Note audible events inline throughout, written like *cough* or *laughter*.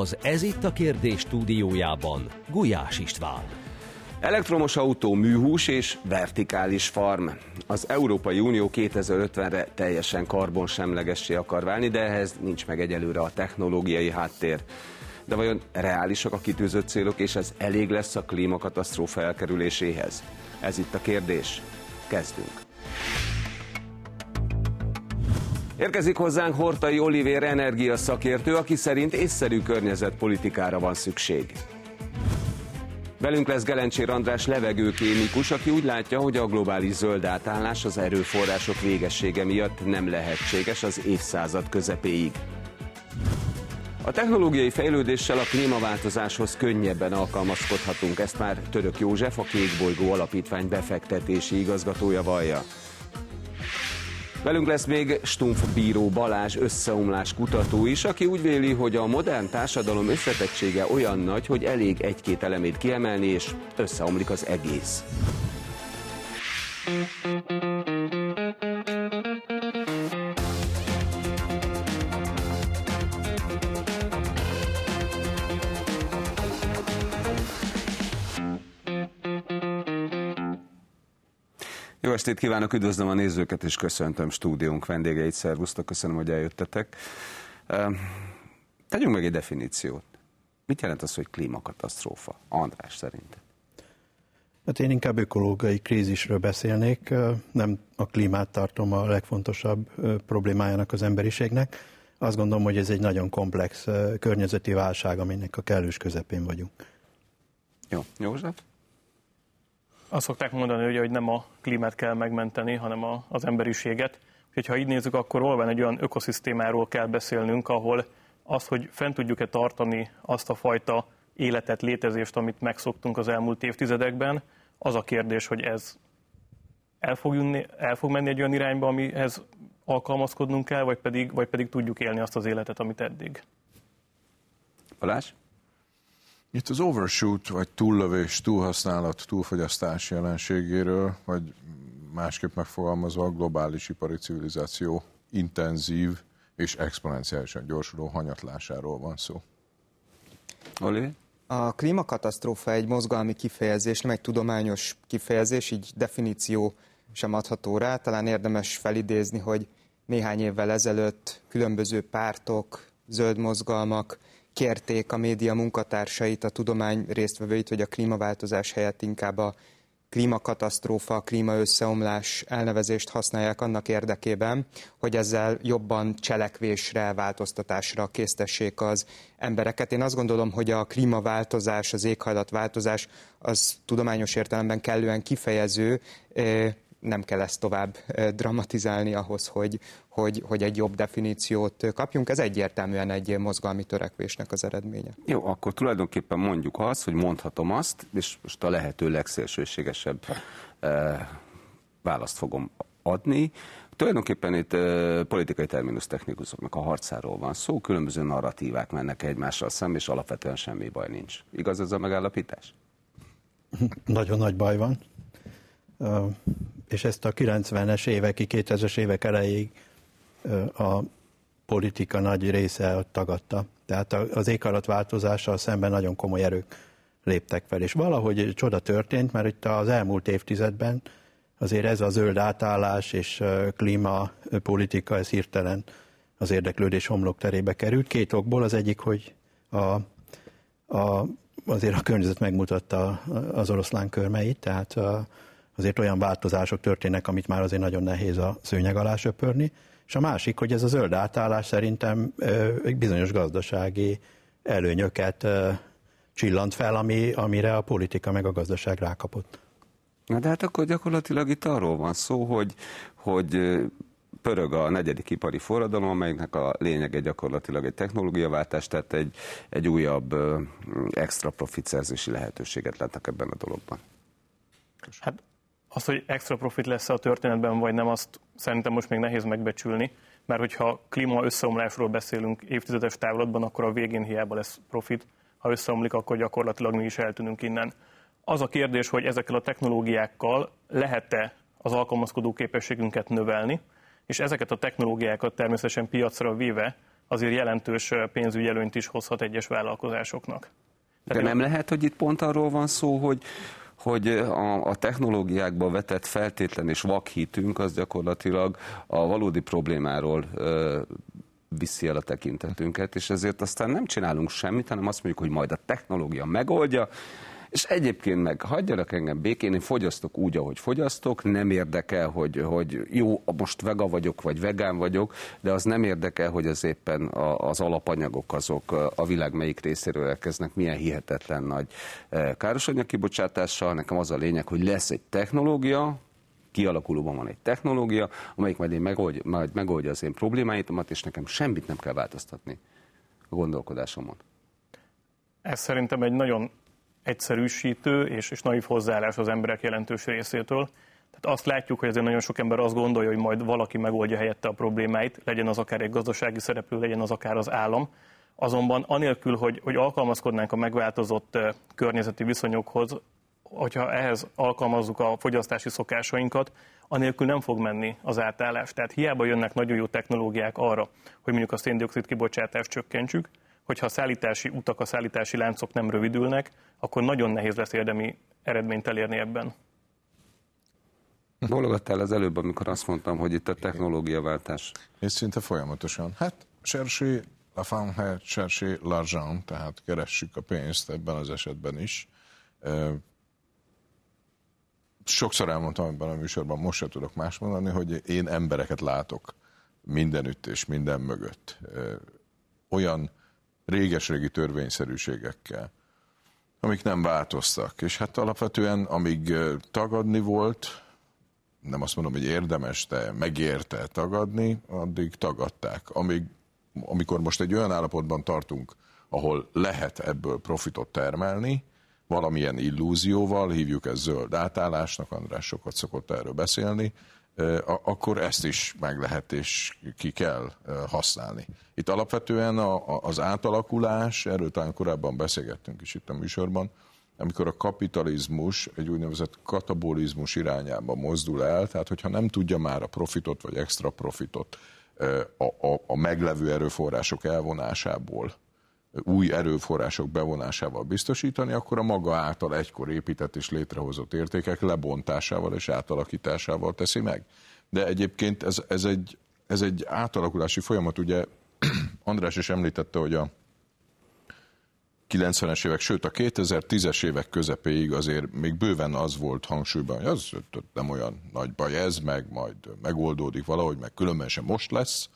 Az Ez itt a kérdés stúdiójában Gulyás István. Elektromos autó, műhús és vertikális farm. Az Európai Unió 2050-re teljesen karbonsemlegessé akar válni, de ehhez nincs meg egyelőre a technológiai háttér. De vajon reálisak a kitűzött célok, és ez elég lesz a klímakatasztrófa elkerüléséhez? Ez itt a kérdés. Kezdünk. Érkezik hozzánk Hortai Olivér energiaszakértő, aki szerint észszerű környezetpolitikára van szükség. Velünk lesz Gelencsér András levegőkémikus, aki úgy látja, hogy a globális zöld átállás az erőforrások végessége miatt nem lehetséges az évszázad közepéig. A technológiai fejlődéssel a klímaváltozáshoz könnyebben alkalmazkodhatunk, ezt már Török József, a Kékbolygó Alapítvány befektetési igazgatója vallja. Velünk lesz még Stumpf Bíró Balázs összeomlás kutató is, aki úgy véli, hogy a modern társadalom összetettsége olyan nagy, hogy elég egy-két elemét kiemelni, és összeomlik az egész. Jó estét kívánok, üdvözlöm a nézőket, és köszöntöm stúdiónk vendégeit. Szervusztok, köszönöm, hogy eljöttetek. Tegyünk meg egy definíciót. Mit jelent az, hogy klímakatasztrófa? András szerint. Hát én inkább ökológiai krízisről beszélnék, nem a klímát tartom a legfontosabb problémájának az emberiségnek. Azt gondolom, hogy ez egy nagyon komplex környezeti válság, aminek a kellős közepén vagyunk. Jó, József? Azt szokták mondani, ugye, hogy nem a klímát kell megmenteni, hanem a, az emberiséget. Úgyhogy ha így nézzük, akkor valóban egy olyan ökoszisztémáról kell beszélnünk, ahol az, hogy fent tudjuk-e tartani azt a fajta életet, létezést, amit megszoktunk az elmúlt évtizedekben, az a kérdés, hogy ez el fog, jönni, el fog menni egy olyan irányba, amihez alkalmazkodnunk kell, vagy pedig, vagy pedig tudjuk élni azt az életet, amit eddig. Balázs? Itt az overshoot, vagy túllövés, túlhasználat, túlfogyasztás jelenségéről, vagy másképp megfogalmazva a globális ipari civilizáció intenzív és exponenciálisan gyorsuló hanyatlásáról van szó. Oli? A klímakatasztrófa egy mozgalmi kifejezés, nem egy tudományos kifejezés, így definíció sem adható rá. Talán érdemes felidézni, hogy néhány évvel ezelőtt különböző pártok, zöld mozgalmak, kérték a média munkatársait, a tudomány résztvevőit, hogy a klímaváltozás helyett inkább a klímakatasztrófa, klímaösszeomlás elnevezést használják annak érdekében, hogy ezzel jobban cselekvésre, változtatásra késztessék az embereket. Én azt gondolom, hogy a klímaváltozás, az éghajlatváltozás az tudományos értelemben kellően kifejező, nem kell ezt tovább dramatizálni ahhoz, hogy, hogy, hogy egy jobb definíciót kapjunk. Ez egyértelműen egy mozgalmi törekvésnek az eredménye. Jó, akkor tulajdonképpen mondjuk azt, hogy mondhatom azt, és most a lehető legszélsőségesebb eh, választ fogom adni. Tulajdonképpen itt politikai terminus technikusoknak a harcáról van szó, különböző narratívák mennek egymással szembe, és alapvetően semmi baj nincs. Igaz ez a megállapítás? Nagyon nagy baj van és ezt a 90-es évekig, 2000-es évek elejéig a politika nagy része tagadta. Tehát az éghajlatváltozással szemben nagyon komoly erők léptek fel, és valahogy csoda történt, mert itt az elmúlt évtizedben azért ez a zöld átállás és klímapolitika, ez hirtelen az érdeklődés homlokterébe került. Két okból, az egyik, hogy a, a, azért a környezet megmutatta az oroszlán körmeit, tehát a, azért olyan változások történnek, amit már azért nagyon nehéz a szőnyeg alá söpörni. És a másik, hogy ez a zöld átállás szerintem egy bizonyos gazdasági előnyöket csillant fel, ami, amire a politika meg a gazdaság rákapott. Na de hát akkor gyakorlatilag itt arról van szó, hogy, hogy pörög a negyedik ipari forradalom, amelynek a lényege gyakorlatilag egy technológiaváltás, tehát egy, egy újabb extra profit szerzési lehetőséget látnak ebben a dologban. Hát az, hogy extra profit lesz a történetben, vagy nem, azt szerintem most még nehéz megbecsülni, mert hogyha klíma összeomlásról beszélünk évtizedes távlatban, akkor a végén hiába lesz profit. Ha összeomlik, akkor gyakorlatilag mi is eltűnünk innen. Az a kérdés, hogy ezekkel a technológiákkal lehet-e az alkalmazkodó képességünket növelni, és ezeket a technológiákat természetesen piacra véve azért jelentős pénzügyi előnyt is hozhat egyes vállalkozásoknak. De nem lehet, hogy itt pont arról van szó, hogy hogy a, a technológiákba vetett feltétlen és vakhitünk az gyakorlatilag a valódi problémáról ö, viszi el a tekintetünket, és ezért aztán nem csinálunk semmit, hanem azt mondjuk, hogy majd a technológia megoldja, és egyébként meg hagyjanak engem békén, én fogyasztok úgy, ahogy fogyasztok, nem érdekel, hogy, hogy jó, most vega vagyok, vagy vegán vagyok, de az nem érdekel, hogy az éppen az alapanyagok azok a világ melyik részéről elkeznek milyen hihetetlen nagy eh, károsanyag kibocsátással. Nekem az a lényeg, hogy lesz egy technológia, kialakulóban van egy technológia, amelyik majd, én megoldja, majd megoldja az én problémáitomat, és nekem semmit nem kell változtatni a gondolkodásomon. Ez szerintem egy nagyon egyszerűsítő és, és naív hozzáállás az emberek jelentős részétől. Tehát azt látjuk, hogy azért nagyon sok ember azt gondolja, hogy majd valaki megoldja helyette a problémáit, legyen az akár egy gazdasági szereplő, legyen az akár az állam. Azonban anélkül, hogy, hogy alkalmazkodnánk a megváltozott környezeti viszonyokhoz, hogyha ehhez alkalmazzuk a fogyasztási szokásainkat, anélkül nem fog menni az átállás. Tehát hiába jönnek nagyon jó technológiák arra, hogy mondjuk a széndiokszid kibocsátást csökkentsük, hogyha a szállítási utak, a szállítási láncok nem rövidülnek, akkor nagyon nehéz lesz érdemi eredményt elérni ebben. Bologattál az előbb, amikor azt mondtam, hogy itt a technológiaváltás. És szinte folyamatosan. Hát, cherchez la femme, cherchez l'argent, tehát keressük a pénzt ebben az esetben is. Sokszor elmondtam ebben a műsorban, most se tudok más mondani, hogy én embereket látok mindenütt és minden mögött. Olyan réges-régi törvényszerűségekkel, amik nem változtak. És hát alapvetően, amíg tagadni volt, nem azt mondom, hogy érdemes, de megérte tagadni, addig tagadták. Amíg, amikor most egy olyan állapotban tartunk, ahol lehet ebből profitot termelni, valamilyen illúzióval, hívjuk ezt zöld átállásnak, András sokat szokott erről beszélni, akkor ezt is meg lehet és ki kell használni. Itt alapvetően az átalakulás, erről talán korábban beszélgettünk is itt a műsorban, amikor a kapitalizmus egy úgynevezett katabolizmus irányába mozdul el, tehát hogyha nem tudja már a profitot vagy extra profitot a, a, a meglevő erőforrások elvonásából új erőforrások bevonásával biztosítani, akkor a maga által egykor épített és létrehozott értékek lebontásával és átalakításával teszi meg. De egyébként ez, ez, egy, ez egy átalakulási folyamat. Ugye *clears throat* András is említette, hogy a 90-es évek, sőt a 2010-es évek közepéig azért még bőven az volt hangsúlyban, hogy az nem olyan nagy baj ez, meg majd megoldódik valahogy, meg különben sem most lesz.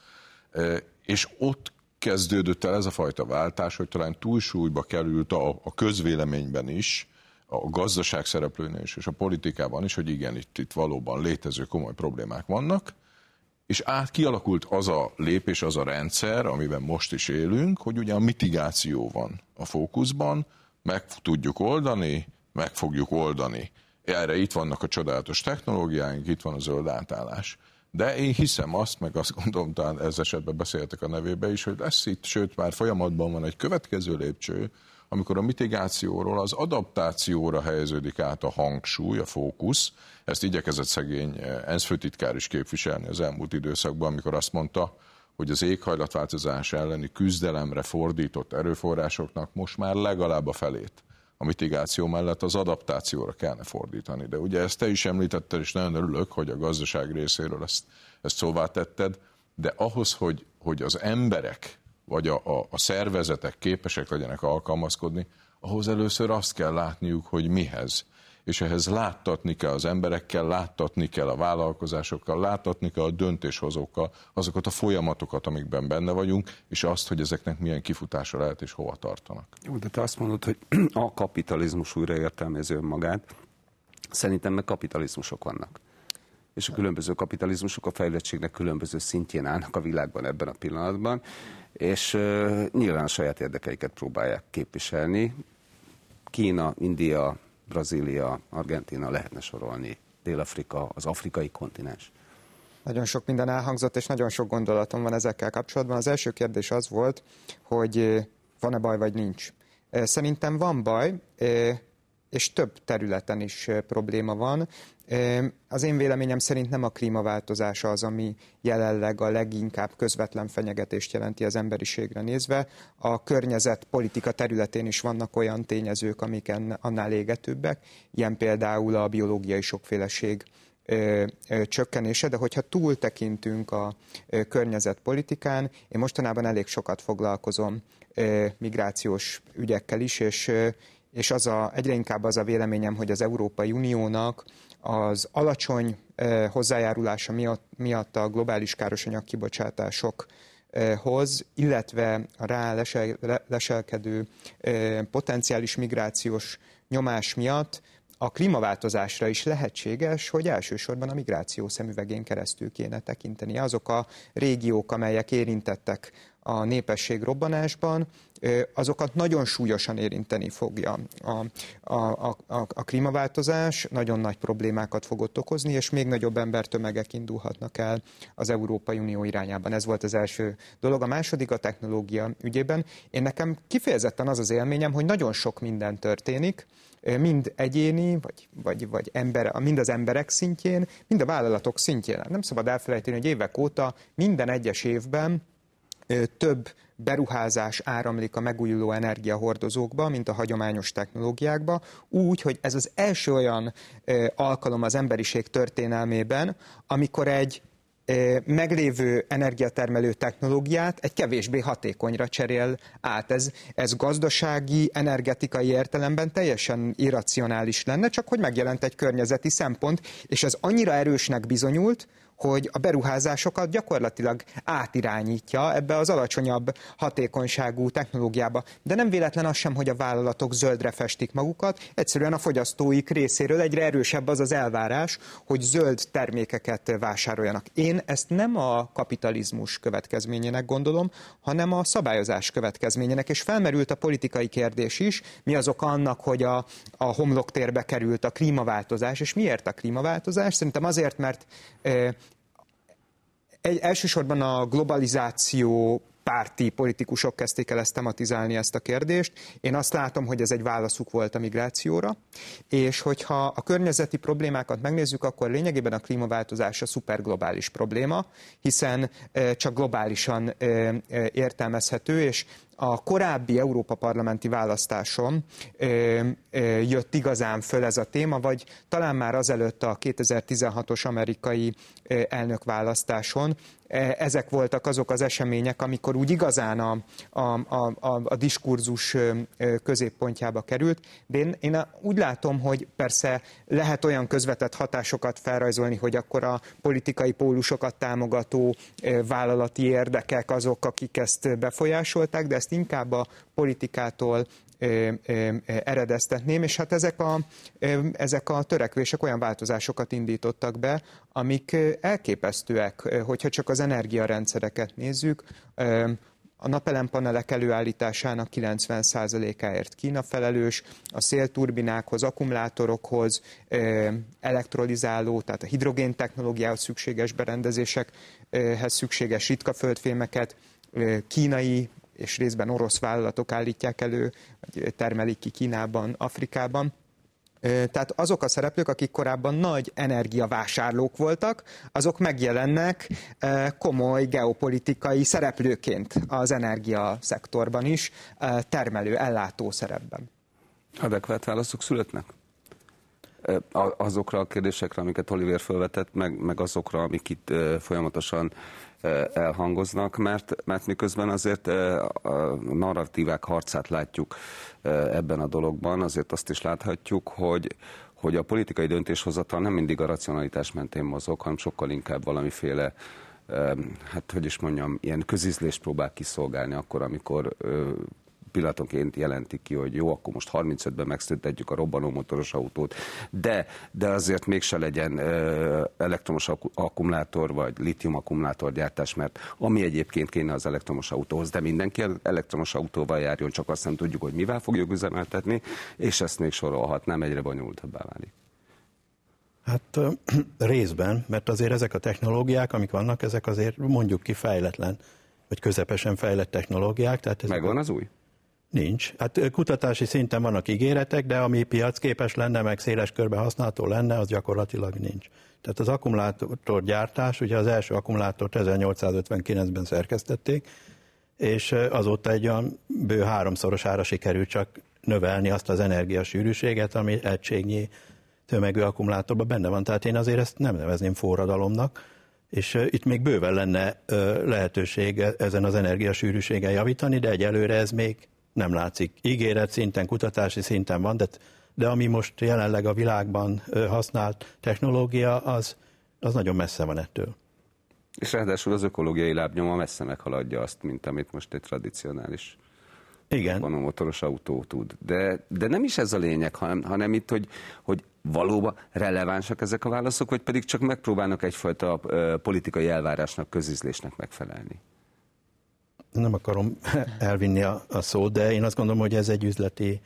E, és ott kezdődött el ez a fajta váltás, hogy talán túlsúlyba került a, a közvéleményben is, a gazdaság szereplőnél is, és a politikában is, hogy igen, itt, itt valóban létező komoly problémák vannak, és át kialakult az a lépés, az a rendszer, amiben most is élünk, hogy ugye a mitigáció van a fókuszban, meg tudjuk oldani, meg fogjuk oldani. Erre itt vannak a csodálatos technológiáink, itt van a zöld átállás. De én hiszem azt, meg azt gondolom, talán ez esetben beszéltek a nevébe is, hogy lesz itt, sőt már folyamatban van egy következő lépcső, amikor a mitigációról az adaptációra helyeződik át a hangsúly, a fókusz. Ezt igyekezett szegény eh, ENSZ főtitkár is képviselni az elmúlt időszakban, amikor azt mondta, hogy az éghajlatváltozás elleni küzdelemre fordított erőforrásoknak most már legalább a felét a mitigáció mellett az adaptációra kellene fordítani. De ugye ezt te is említetted, és nagyon örülök, hogy a gazdaság részéről ezt, ezt szóvá tetted, de ahhoz, hogy, hogy az emberek vagy a, a, a szervezetek képesek legyenek alkalmazkodni, ahhoz először azt kell látniuk, hogy mihez és ehhez láttatni kell az emberekkel, láttatni kell a vállalkozásokkal, láttatni kell a döntéshozókkal azokat a folyamatokat, amikben benne vagyunk, és azt, hogy ezeknek milyen kifutása lehet és hova tartanak. Jó, de te azt mondod, hogy *clears throat* a kapitalizmus újra értelmező önmagát. Szerintem meg kapitalizmusok vannak. És a különböző kapitalizmusok a fejlettségnek különböző szintjén állnak a világban ebben a pillanatban, és uh, nyilván a saját érdekeiket próbálják képviselni. Kína, India, Brazília, Argentina, lehetne sorolni, Dél-Afrika, az afrikai kontinens. Nagyon sok minden elhangzott, és nagyon sok gondolatom van ezekkel kapcsolatban. Az első kérdés az volt, hogy van-e baj, vagy nincs. Szerintem van baj, és több területen is probléma van. Az én véleményem szerint nem a klímaváltozás az, ami jelenleg a leginkább közvetlen fenyegetést jelenti az emberiségre nézve. A környezetpolitika területén is vannak olyan tényezők, amik annál égetőbbek, ilyen például a biológiai sokféleség csökkenése, de hogyha túl tekintünk a környezetpolitikán, én mostanában elég sokat foglalkozom migrációs ügyekkel is, és, és az a, egyre inkább az a véleményem, hogy az Európai Uniónak az alacsony hozzájárulása miatt, miatt a globális károsanyag kibocsátásokhoz, illetve a rá lesel, leselkedő potenciális migrációs nyomás miatt a klímaváltozásra is lehetséges, hogy elsősorban a migráció szemüvegén keresztül kéne tekinteni. Azok a régiók, amelyek érintettek a népesség robbanásban, azokat nagyon súlyosan érinteni fogja a, a, a, a klímaváltozás, nagyon nagy problémákat fog ott okozni, és még nagyobb embertömegek indulhatnak el az Európai Unió irányában. Ez volt az első dolog. A második a technológia ügyében. Én nekem kifejezetten az az élményem, hogy nagyon sok minden történik, mind egyéni, vagy, vagy, vagy ember, mind az emberek szintjén, mind a vállalatok szintjén. Nem szabad elfelejteni, hogy évek óta minden egyes évben több beruházás áramlik a megújuló energiahordozókba, mint a hagyományos technológiákba, úgy, hogy ez az első olyan alkalom az emberiség történelmében, amikor egy meglévő energiatermelő technológiát egy kevésbé hatékonyra cserél át. Ez, ez gazdasági, energetikai értelemben teljesen irracionális lenne, csak hogy megjelent egy környezeti szempont, és ez annyira erősnek bizonyult, hogy a beruházásokat gyakorlatilag átirányítja ebbe az alacsonyabb hatékonyságú technológiába. De nem véletlen az sem, hogy a vállalatok zöldre festik magukat, egyszerűen a fogyasztóik részéről egyre erősebb az az elvárás, hogy zöld termékeket vásároljanak. Én ezt nem a kapitalizmus következményének gondolom, hanem a szabályozás következményének, és felmerült a politikai kérdés is, mi az oka annak, hogy a, a homloktérbe került a klímaváltozás, és miért a klímaváltozás? Szerintem azért, mert egy, elsősorban a globalizáció párti politikusok kezdték el ezt tematizálni, ezt a kérdést. Én azt látom, hogy ez egy válaszuk volt a migrációra, és hogyha a környezeti problémákat megnézzük, akkor lényegében a klímaváltozás a szuperglobális probléma, hiszen csak globálisan értelmezhető, és a korábbi Európa parlamenti választáson ö, ö, jött igazán föl ez a téma, vagy talán már azelőtt a 2016-os amerikai elnökválasztáson. Ezek voltak azok az események, amikor úgy igazán a, a, a, a diskurzus középpontjába került. De én, én úgy látom, hogy persze lehet olyan közvetett hatásokat felrajzolni, hogy akkor a politikai pólusokat támogató vállalati érdekek azok, akik ezt befolyásolták, de ezt inkább a politikától eredeztetném, és hát ezek a, ezek a törekvések olyan változásosokat indítottak be, amik elképesztőek, hogyha csak az energiarendszereket nézzük. A napelempanelek előállításának 90%-áért Kína felelős, a szélturbinákhoz, akkumulátorokhoz, elektrolizáló, tehát a hidrogén technológiához szükséges berendezésekhez szükséges ritka földfémeket kínai és részben orosz vállalatok állítják elő, vagy termelik ki Kínában, Afrikában. Tehát azok a szereplők, akik korábban nagy energiavásárlók voltak, azok megjelennek komoly geopolitikai szereplőként az energiaszektorban is, termelő, ellátó szerepben. Adekvát válaszok születnek? Azokra a kérdésekre, amiket Oliver felvetett, meg, meg azokra, amik itt folyamatosan elhangoznak, mert, mert miközben azért a narratívák harcát látjuk ebben a dologban, azért azt is láthatjuk, hogy, hogy a politikai döntéshozatal nem mindig a racionalitás mentén mozog, hanem sokkal inkább valamiféle hát hogy is mondjam, ilyen közizlést próbál kiszolgálni akkor, amikor pillanatonként jelentik ki, hogy jó, akkor most 35-ben megszüntetjük a robbanó motoros autót, de, de azért mégse legyen elektromos akkumulátor vagy litium akkumulátor gyártás, mert ami egyébként kéne az elektromos autóhoz, de mindenki elektromos autóval járjon, csak azt nem tudjuk, hogy mivel fogjuk üzemeltetni, és ezt még sorolhatnám, egyre bonyolultabbá válik. Hát *clears throat* részben, mert azért ezek a technológiák, amik vannak, ezek azért mondjuk ki fejletlen, vagy közepesen fejlett technológiák. Tehát Megvan az új? Nincs. Hát kutatási szinten vannak ígéretek, de ami piac képes lenne, meg széles körben használható lenne, az gyakorlatilag nincs. Tehát az akkumulátorgyártás, ugye az első akkumulátort 1859-ben szerkesztették, és azóta egy olyan bő háromszorosára sikerült csak növelni azt az energiasűrűséget, ami egységnyi tömegű akkumulátorban benne van. Tehát én azért ezt nem nevezném forradalomnak, és itt még bőven lenne lehetőség e-, ezen az energiasűrűségen javítani, de egyelőre ez még nem látszik. Ígéret szinten, kutatási szinten van, de, de ami most jelenleg a világban használt technológia, az, az nagyon messze van ettől. És ráadásul az ökológiai lábnyoma messze meghaladja azt, mint amit most egy tradicionális igen. motoros autó tud. De, de nem is ez a lényeg, hanem, hanem itt, hogy, hogy valóban relevánsak ezek a válaszok, vagy pedig csak megpróbálnak egyfajta uh, politikai elvárásnak, közizlésnek megfelelni? Nem akarom *laughs* elvinni a, a szót, de én azt gondolom, hogy ez egy üzleti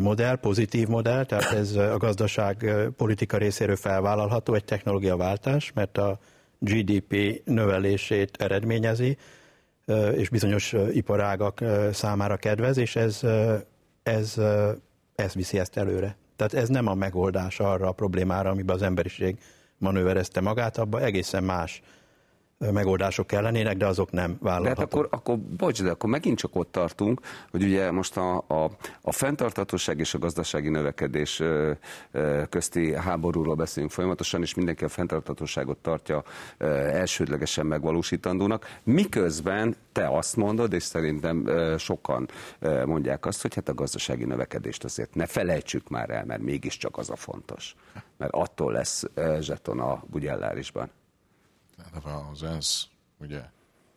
modell, pozitív modell, tehát ez a gazdaság politika részéről felvállalható, egy technológiaváltás, mert a GDP növelését eredményezi, és bizonyos iparágak számára kedvez, és ez, ez, ez viszi ezt előre. Tehát ez nem a megoldás arra a problémára, amiben az emberiség manőverezte magát, abban egészen más megoldások kellenének, de azok nem vállalhatók. De hát akkor, akkor, bocs, de akkor megint csak ott tartunk, hogy ugye most a, a, a fenntarthatóság és a gazdasági növekedés közti háborúról beszélünk folyamatosan, és mindenki a fenntarthatóságot tartja elsődlegesen megvalósítandónak, miközben te azt mondod, és szerintem sokan mondják azt, hogy hát a gazdasági növekedést azért ne felejtsük már el, mert mégiscsak az a fontos. Mert attól lesz zseton a bugyellárisban az ENSZ ugye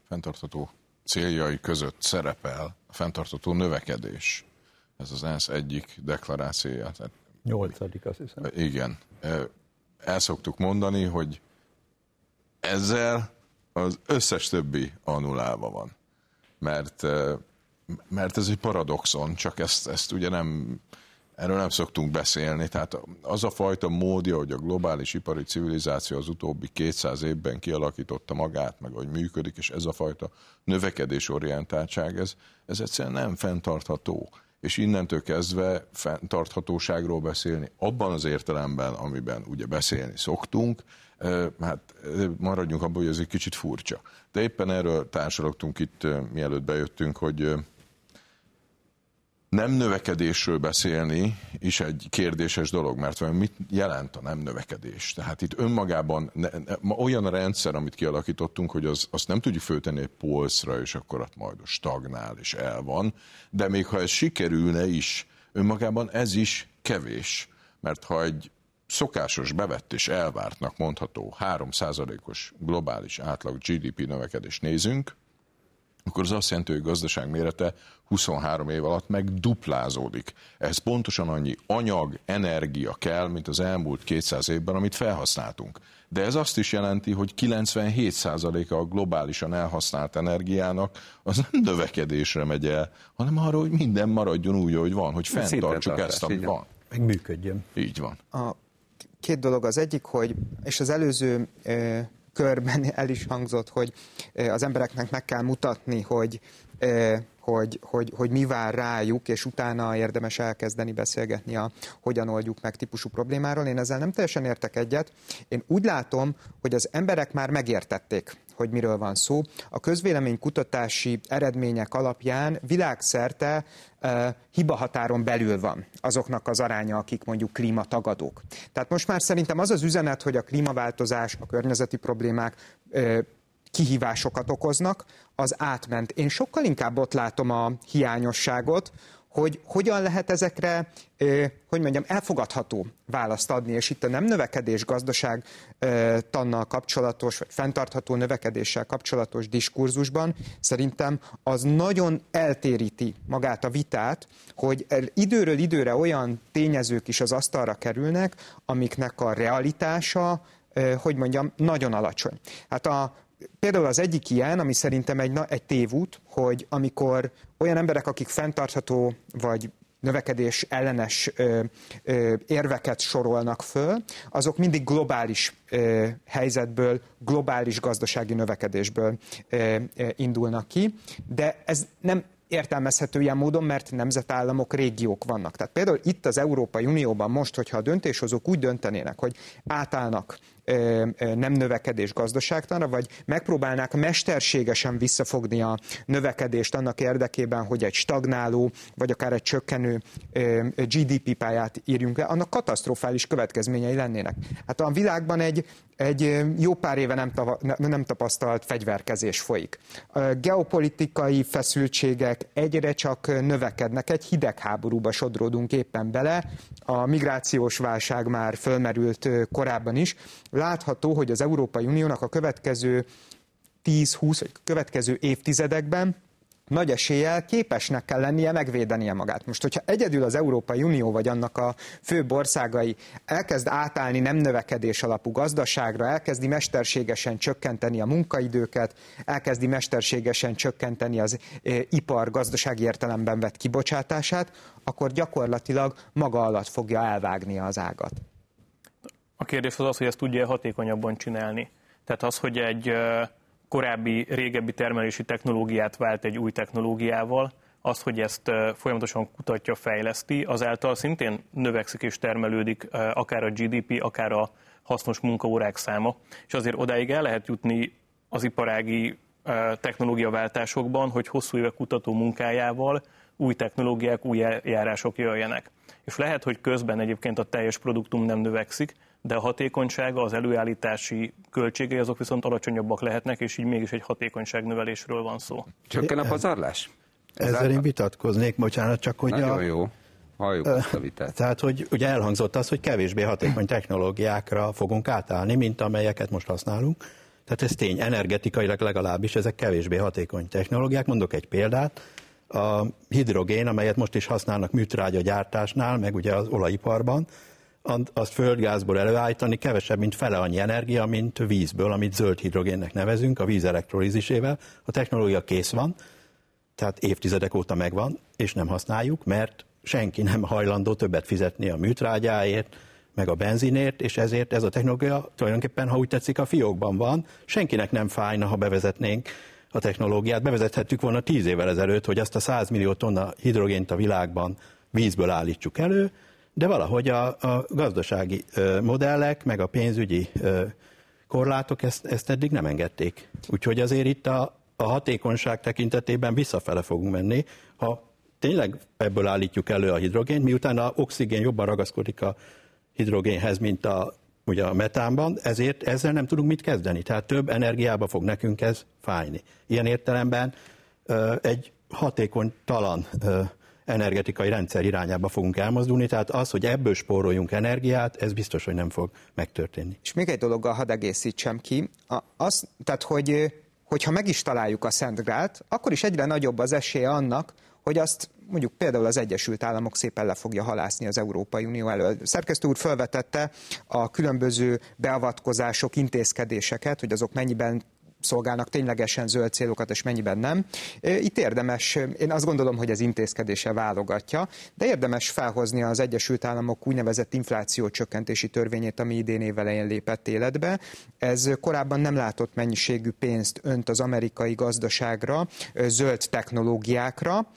fenntartható céljai között szerepel a fenntartható növekedés. Ez az ENSZ egyik deklarációja. Tehát, Nyolcadik, azt hiszem. Igen. El szoktuk mondani, hogy ezzel az összes többi annulálva van. Mert, mert ez egy paradoxon, csak ezt, ezt ugye nem Erről nem szoktunk beszélni, tehát az a fajta módja, hogy a globális ipari civilizáció az utóbbi 200 évben kialakította magát, meg hogy működik, és ez a fajta növekedésorientáltság, ez, ez egyszerűen nem fenntartható. És innentől kezdve fenntarthatóságról beszélni, abban az értelemben, amiben ugye beszélni szoktunk, hát maradjunk abban, hogy ez egy kicsit furcsa. De éppen erről társadalogtunk itt, mielőtt bejöttünk, hogy nem növekedésről beszélni is egy kérdéses dolog, mert mit jelent a nem növekedés? Tehát itt önmagában ne, ne, olyan rendszer, amit kialakítottunk, hogy az, azt nem tudjuk föltenni egy polcra, és akkor ott majd stagnál és el van, de még ha ez sikerülne is, önmagában ez is kevés. Mert ha egy szokásos, bevett és elvártnak mondható 3%-os globális átlag GDP növekedést nézünk, akkor az azt jelenti, hogy a gazdaság mérete 23 év alatt meg duplázódik. Ez pontosan annyi anyag, energia kell, mint az elmúlt 200 évben, amit felhasználtunk. De ez azt is jelenti, hogy 97%-a a globálisan elhasznált energiának az nem növekedésre megy el, hanem arra, hogy minden maradjon úgy, ahogy van, hogy fenntartsuk ezt, ami van. Meg működjön. Így van. A két dolog az egyik, hogy, és az előző körben *laughs* el is hangzott, hogy az embereknek meg kell mutatni, hogy hogy, hogy, hogy mi vár rájuk, és utána érdemes elkezdeni beszélgetni a hogyan oldjuk meg típusú problémáról. Én ezzel nem teljesen értek egyet. Én úgy látom, hogy az emberek már megértették, hogy miről van szó. A közvéleménykutatási eredmények alapján világszerte uh, hibahatáron belül van azoknak az aránya, akik mondjuk klímatagadók. Tehát most már szerintem az az üzenet, hogy a klímaváltozás, a környezeti problémák kihívásokat okoznak, az átment. Én sokkal inkább ott látom a hiányosságot, hogy hogyan lehet ezekre, hogy mondjam, elfogadható választ adni, és itt a nem növekedés gazdaság tannal kapcsolatos, vagy fenntartható növekedéssel kapcsolatos diskurzusban szerintem az nagyon eltéríti magát a vitát, hogy időről időre olyan tényezők is az asztalra kerülnek, amiknek a realitása, hogy mondjam, nagyon alacsony. Hát a Például az egyik ilyen, ami szerintem egy, egy tévút, hogy amikor olyan emberek, akik fenntartható vagy növekedés ellenes ö, ö, érveket sorolnak föl, azok mindig globális ö, helyzetből, globális gazdasági növekedésből ö, ö, indulnak ki, de ez nem értelmezhető ilyen módon, mert nemzetállamok, régiók vannak. Tehát például itt az Európai Unióban most, hogyha a döntéshozók úgy döntenének, hogy átállnak nem növekedés gazdaságtanra, vagy megpróbálnák mesterségesen visszafogni a növekedést annak érdekében, hogy egy stagnáló, vagy akár egy csökkenő GDP pályát írjunk le, annak katasztrofális következményei lennének. Hát a világban egy, egy jó pár éve nem, tava, nem tapasztalt fegyverkezés folyik. A geopolitikai feszültségek egyre csak növekednek, egy hidegháborúba sodródunk éppen bele, a migrációs válság már fölmerült korábban is, látható, hogy az Európai Uniónak a következő 10-20 vagy következő évtizedekben nagy eséllyel képesnek kell lennie megvédenie magát. Most, hogyha egyedül az Európai Unió vagy annak a főbb országai elkezd átállni nem növekedés alapú gazdaságra, elkezdi mesterségesen csökkenteni a munkaidőket, elkezdi mesterségesen csökkenteni az e, ipar gazdasági értelemben vett kibocsátását, akkor gyakorlatilag maga alatt fogja elvágni az ágat. A kérdés az az, hogy ezt tudja hatékonyabban csinálni. Tehát az, hogy egy korábbi, régebbi termelési technológiát vált egy új technológiával, az, hogy ezt folyamatosan kutatja, fejleszti, azáltal szintén növekszik és termelődik akár a GDP, akár a hasznos munkaórák száma, és azért odáig el lehet jutni az iparági technológiaváltásokban, hogy hosszú évek kutató munkájával új technológiák, új járások jöjjenek. És lehet, hogy közben egyébként a teljes produktum nem növekszik, de a hatékonysága, az előállítási költségei azok viszont alacsonyabbak lehetnek, és így mégis egy hatékonyságnövelésről van szó. Csökken a pazarlás? Ezzel én vitatkoznék, bocsánat, csak hogy Nagyon a... jó. Halljuk ezt a vitát. Tehát, hogy ugye elhangzott az, hogy kevésbé hatékony technológiákra fogunk átállni, mint amelyeket most használunk. Tehát ez tény, energetikailag legalábbis ezek kevésbé hatékony technológiák. Mondok egy példát. A hidrogén, amelyet most is használnak műtrágya gyártásnál, meg ugye az olajiparban, azt földgázból előállítani kevesebb, mint fele annyi energia, mint vízből, amit zöld hidrogénnek nevezünk, a víz elektrolízisével. A technológia kész van, tehát évtizedek óta megvan, és nem használjuk, mert senki nem hajlandó többet fizetni a műtrágyáért, meg a benzinért, és ezért ez a technológia tulajdonképpen, ha úgy tetszik, a fiókban van. Senkinek nem fájna, ha bevezetnénk a technológiát. Bevezethettük volna tíz évvel ezelőtt, hogy azt a 100 millió tonna hidrogént a világban vízből állítsuk elő, de valahogy a, a gazdasági modellek, meg a pénzügyi korlátok ezt, ezt eddig nem engedték. Úgyhogy azért itt a, a hatékonyság tekintetében visszafele fogunk menni, ha tényleg ebből állítjuk elő a hidrogént, miután a oxigén jobban ragaszkodik a hidrogénhez, mint a, ugye a metánban, ezért ezzel nem tudunk mit kezdeni. Tehát több energiába fog nekünk ez fájni. Ilyen értelemben egy hatékony talan energetikai rendszer irányába fogunk elmozdulni, tehát az, hogy ebből spóroljunk energiát, ez biztos, hogy nem fog megtörténni. És még egy dologgal hadd egészítsem ki, az, tehát hogy hogyha meg is találjuk a Szent akkor is egyre nagyobb az esélye annak, hogy azt mondjuk például az Egyesült Államok szépen le fogja halászni az Európai Unió elől. Szerkesztő úr felvetette a különböző beavatkozások, intézkedéseket, hogy azok mennyiben szolgálnak ténylegesen zöld célokat, és mennyiben nem. Itt érdemes, én azt gondolom, hogy az intézkedése válogatja, de érdemes felhozni az Egyesült Államok úgynevezett inflációcsökkentési törvényét, ami idén évelején lépett életbe. Ez korábban nem látott mennyiségű pénzt önt az amerikai gazdaságra, zöld technológiákra,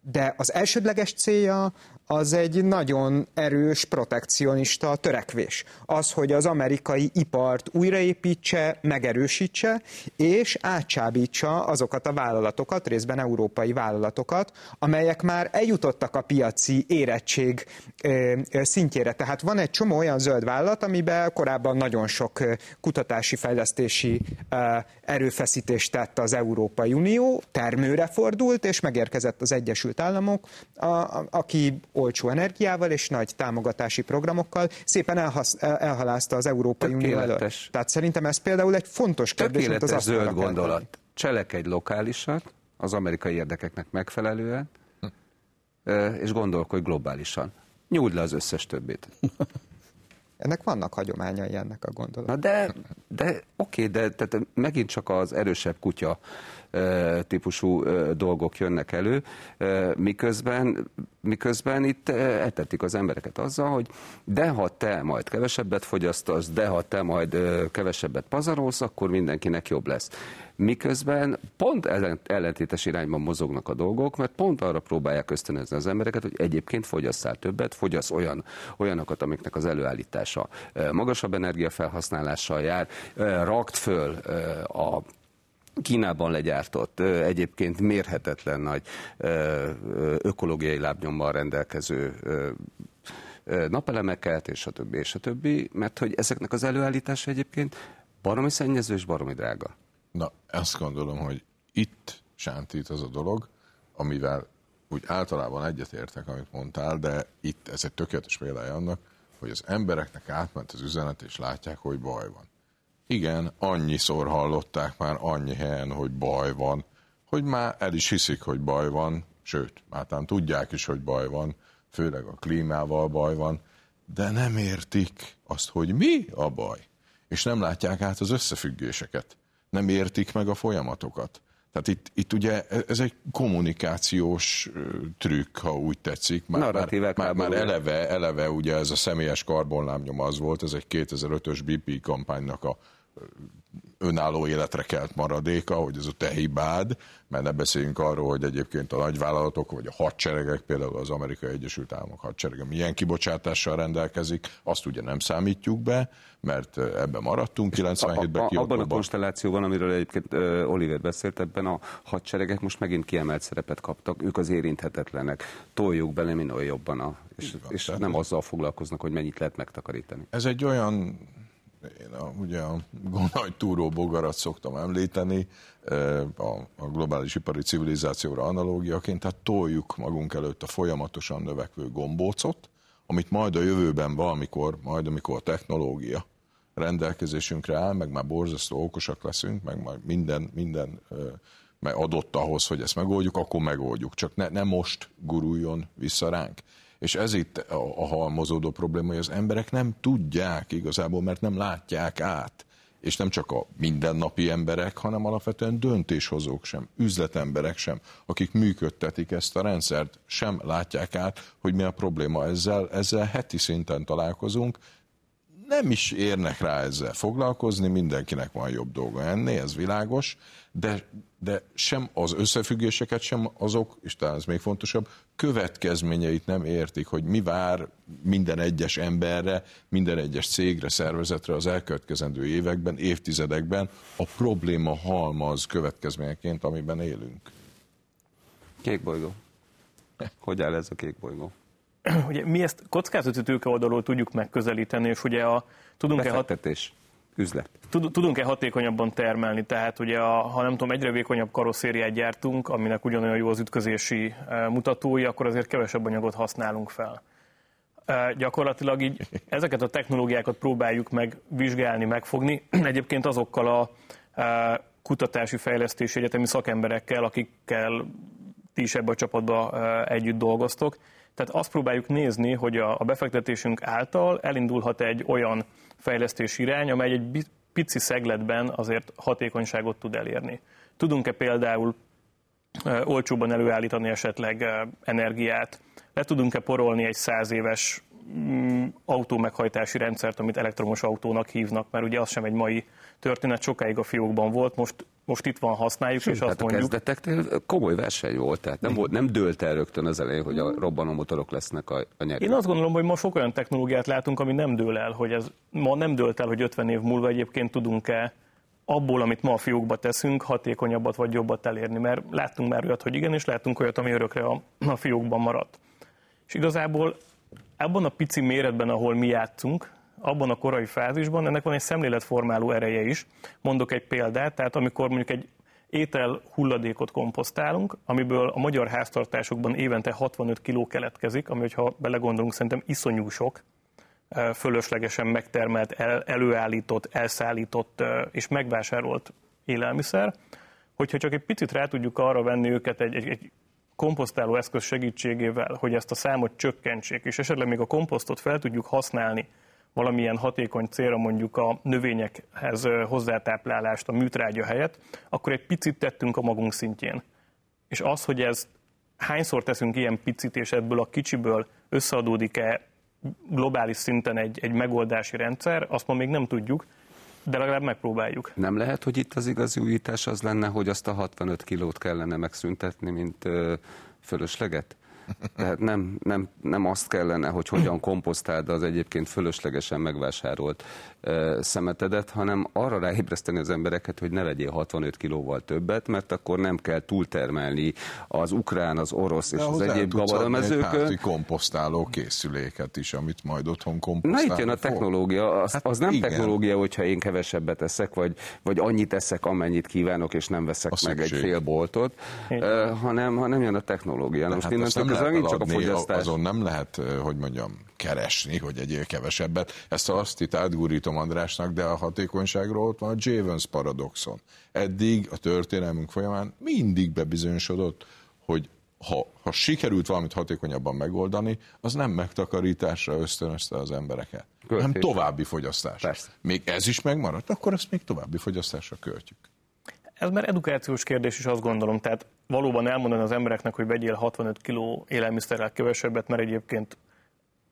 de az elsődleges célja az egy nagyon erős protekcionista törekvés. Az, hogy az amerikai ipart újraépítse, megerősítse, és átcsábítsa azokat a vállalatokat, részben európai vállalatokat, amelyek már eljutottak a piaci érettség szintjére. Tehát van egy csomó olyan zöld vállalat, amiben korábban nagyon sok kutatási, fejlesztési erőfeszítést tett az Európai Unió, termőre fordult, és megérkezett az Egyesült Államok, aki olcsó energiával és nagy támogatási programokkal szépen elhasz, elhalázta az Európai Unió elől. Tehát szerintem ez például egy fontos kérdés, Tökéletes az zöld gondolat. Cselekedj lokálisan, az amerikai érdekeknek megfelelően, és gondolkodj globálisan. Nyújt le az összes többét. *laughs* Ennek vannak hagyományai ennek a gondolatnak. Na de, de oké, de tehát megint csak az erősebb kutya típusú dolgok jönnek elő, miközben, miközben itt etetik az embereket azzal, hogy de ha te majd kevesebbet fogyasztasz, de ha te majd kevesebbet pazarolsz, akkor mindenkinek jobb lesz. Miközben pont ellentétes irányban mozognak a dolgok, mert pont arra próbálják ösztönözni az embereket, hogy egyébként fogyasszál többet, fogyasz olyan, olyanokat, amiknek az előállítása magasabb energiafelhasználással jár, rakt föl a Kínában legyártott, egyébként mérhetetlen nagy ökológiai lábnyommal rendelkező napelemeket, és a többi, és a többi, mert hogy ezeknek az előállítása egyébként baromi szennyező és baromi drága. Na, azt gondolom, hogy itt sántít az a dolog, amivel úgy általában egyetértek, amit mondtál, de itt ez egy tökéletes példája annak, hogy az embereknek átment az üzenet, és látják, hogy baj van. Igen, annyiszor hallották már annyi helyen, hogy baj van, hogy már el is hiszik, hogy baj van, sőt, már tudják is, hogy baj van, főleg a klímával baj van, de nem értik azt, hogy mi a baj. És nem látják át az összefüggéseket. Nem értik meg a folyamatokat. Tehát itt, itt ugye ez egy kommunikációs trükk, ha úgy tetszik. Már, már, már, már eleve, eleve ugye ez a személyes karbonlámnyom az volt, ez egy 2005-ös BP kampánynak a önálló életre kelt maradéka, hogy ez a te hibád, mert ne beszéljünk arról, hogy egyébként a nagyvállalatok vagy a hadseregek, például az Amerikai Egyesült Államok hadserege milyen kibocsátással rendelkezik, azt ugye nem számítjuk be, mert ebben maradtunk 97-ben. A, a, abban a konstellációban, amiről egyébként uh, Oliver beszélt, ebben a hadseregek most megint kiemelt szerepet kaptak, ők az érinthetetlenek, toljuk bele minél jobban, a, és, van, és nem azzal foglalkoznak, hogy mennyit lehet megtakarítani. Ez egy olyan én a, ugye a nagy túró bogarat szoktam említeni, a, a globális ipari civilizációra analógiaként, tehát toljuk magunk előtt a folyamatosan növekvő gombócot, amit majd a jövőben valamikor, majd amikor a technológia rendelkezésünkre áll, meg már borzasztó okosak leszünk, meg majd minden, minden meg adott ahhoz, hogy ezt megoldjuk, akkor megoldjuk. Csak ne, ne most guruljon vissza ránk. És ez itt a, a halmozódó probléma, hogy az emberek nem tudják igazából, mert nem látják át. És nem csak a mindennapi emberek, hanem alapvetően döntéshozók sem, üzletemberek sem, akik működtetik ezt a rendszert, sem látják át, hogy mi a probléma ezzel. Ezzel heti szinten találkozunk, nem is érnek rá ezzel foglalkozni, mindenkinek van jobb dolga ennél, ez világos, de, de sem az összefüggéseket, sem azok, és talán ez még fontosabb, következményeit nem értik, hogy mi vár minden egyes emberre, minden egyes cégre, szervezetre az elkövetkezendő években, évtizedekben a probléma halmaz következményeként, amiben élünk. Kék bolygó. Hogy áll ez a kék bolygó? ugye mi ezt kockázati tőke oldalról tudjuk megközelíteni, és ugye a, tudunk-e hat, üzlet. Tudunk-e hatékonyabban termelni, tehát ugye a, ha nem tudom, egyre vékonyabb karosszériát gyártunk, aminek ugyanolyan jó az ütközési e, mutatói, akkor azért kevesebb anyagot használunk fel. E, gyakorlatilag így *laughs* ezeket a technológiákat próbáljuk meg vizsgálni, megfogni, *clears throat* egyébként azokkal a e, kutatási fejlesztési egyetemi szakemberekkel, akikkel ti is ebbe a csapatba együtt dolgoztok, tehát azt próbáljuk nézni, hogy a, a befektetésünk által elindulhat egy olyan fejlesztés irány, amely egy pici szegletben azért hatékonyságot tud elérni. Tudunk-e például olcsóban előállítani esetleg energiát, le tudunk-e porolni egy száz éves autómeghajtási rendszert, amit elektromos autónak hívnak, mert ugye az sem egy mai történet, sokáig a fiókban volt, most most itt van, használjuk, Sőt, és azt mondjuk... a kezdeteknél komoly verseny volt, tehát nem, volt, nem dőlt el rögtön az elején, hogy a robbanó motorok lesznek a, a nyerő. Én azt gondolom, hogy ma sok olyan technológiát látunk, ami nem dől el, hogy ez ma nem dőlt el, hogy 50 év múlva egyébként tudunk-e abból, amit ma a fiókba teszünk, hatékonyabbat vagy jobbat elérni, mert láttunk már olyat, hogy igen, és láttunk olyat, ami örökre a, a fiókban maradt. És igazából abban a pici méretben, ahol mi játszunk, abban a korai fázisban ennek van egy szemléletformáló ereje is. Mondok egy példát, tehát amikor mondjuk egy étel hulladékot komposztálunk, amiből a magyar háztartásokban évente 65 kg keletkezik, ami, ha belegondolunk, szerintem iszonyú sok, fölöslegesen megtermelt, el, előállított, elszállított és megvásárolt élelmiszer, hogyha csak egy picit rá tudjuk arra venni őket egy, egy, egy komposztáló eszköz segítségével, hogy ezt a számot csökkentsék, és esetleg még a komposztot fel tudjuk használni valamilyen hatékony célra mondjuk a növényekhez hozzátáplálást a műtrágya helyett, akkor egy picit tettünk a magunk szintjén. És az, hogy ez hányszor teszünk ilyen picit, és ebből a kicsiből összeadódik-e globális szinten egy, egy megoldási rendszer, azt ma még nem tudjuk, de legalább megpróbáljuk. Nem lehet, hogy itt az igazi újítás az lenne, hogy azt a 65 kilót kellene megszüntetni, mint fölösleget? Tehát nem, nem, nem azt kellene, hogy hogyan komposztáld az egyébként fölöslegesen megvásárolt uh, szemetedet, hanem arra ráébreszteni az embereket, hogy ne vegyél 65 kilóval többet, mert akkor nem kell túltermelni az ukrán, az orosz és az egyéb gabaramezőkön. Egy komposztáló készüléket is, amit majd otthon komposztálni Na itt jön a technológia. Az, hát az nem igen. technológia, hogyha én kevesebbet eszek, vagy, vagy annyit eszek, amennyit kívánok, és nem veszek a meg szükség. egy fél boltot, uh, hanem, hanem jön a technológia. Na, most hát ez megint csak a fogyasztás. Azon nem lehet, hogy mondjam, keresni, hogy egyél kevesebbet. Ezt azt itt átgúrítom Andrásnak, de a hatékonyságról ott van a Javens paradoxon. Eddig a történelmünk folyamán mindig bebizonyosodott, hogy ha, ha sikerült valamit hatékonyabban megoldani, az nem megtakarításra ösztönözte az embereket, Költés. hanem további fogyasztás. Persze. Még ez is megmaradt, akkor ezt még további fogyasztásra költjük ez már edukációs kérdés is azt gondolom, tehát valóban elmondani az embereknek, hogy vegyél 65 kg élelmiszerrel kevesebbet, mert egyébként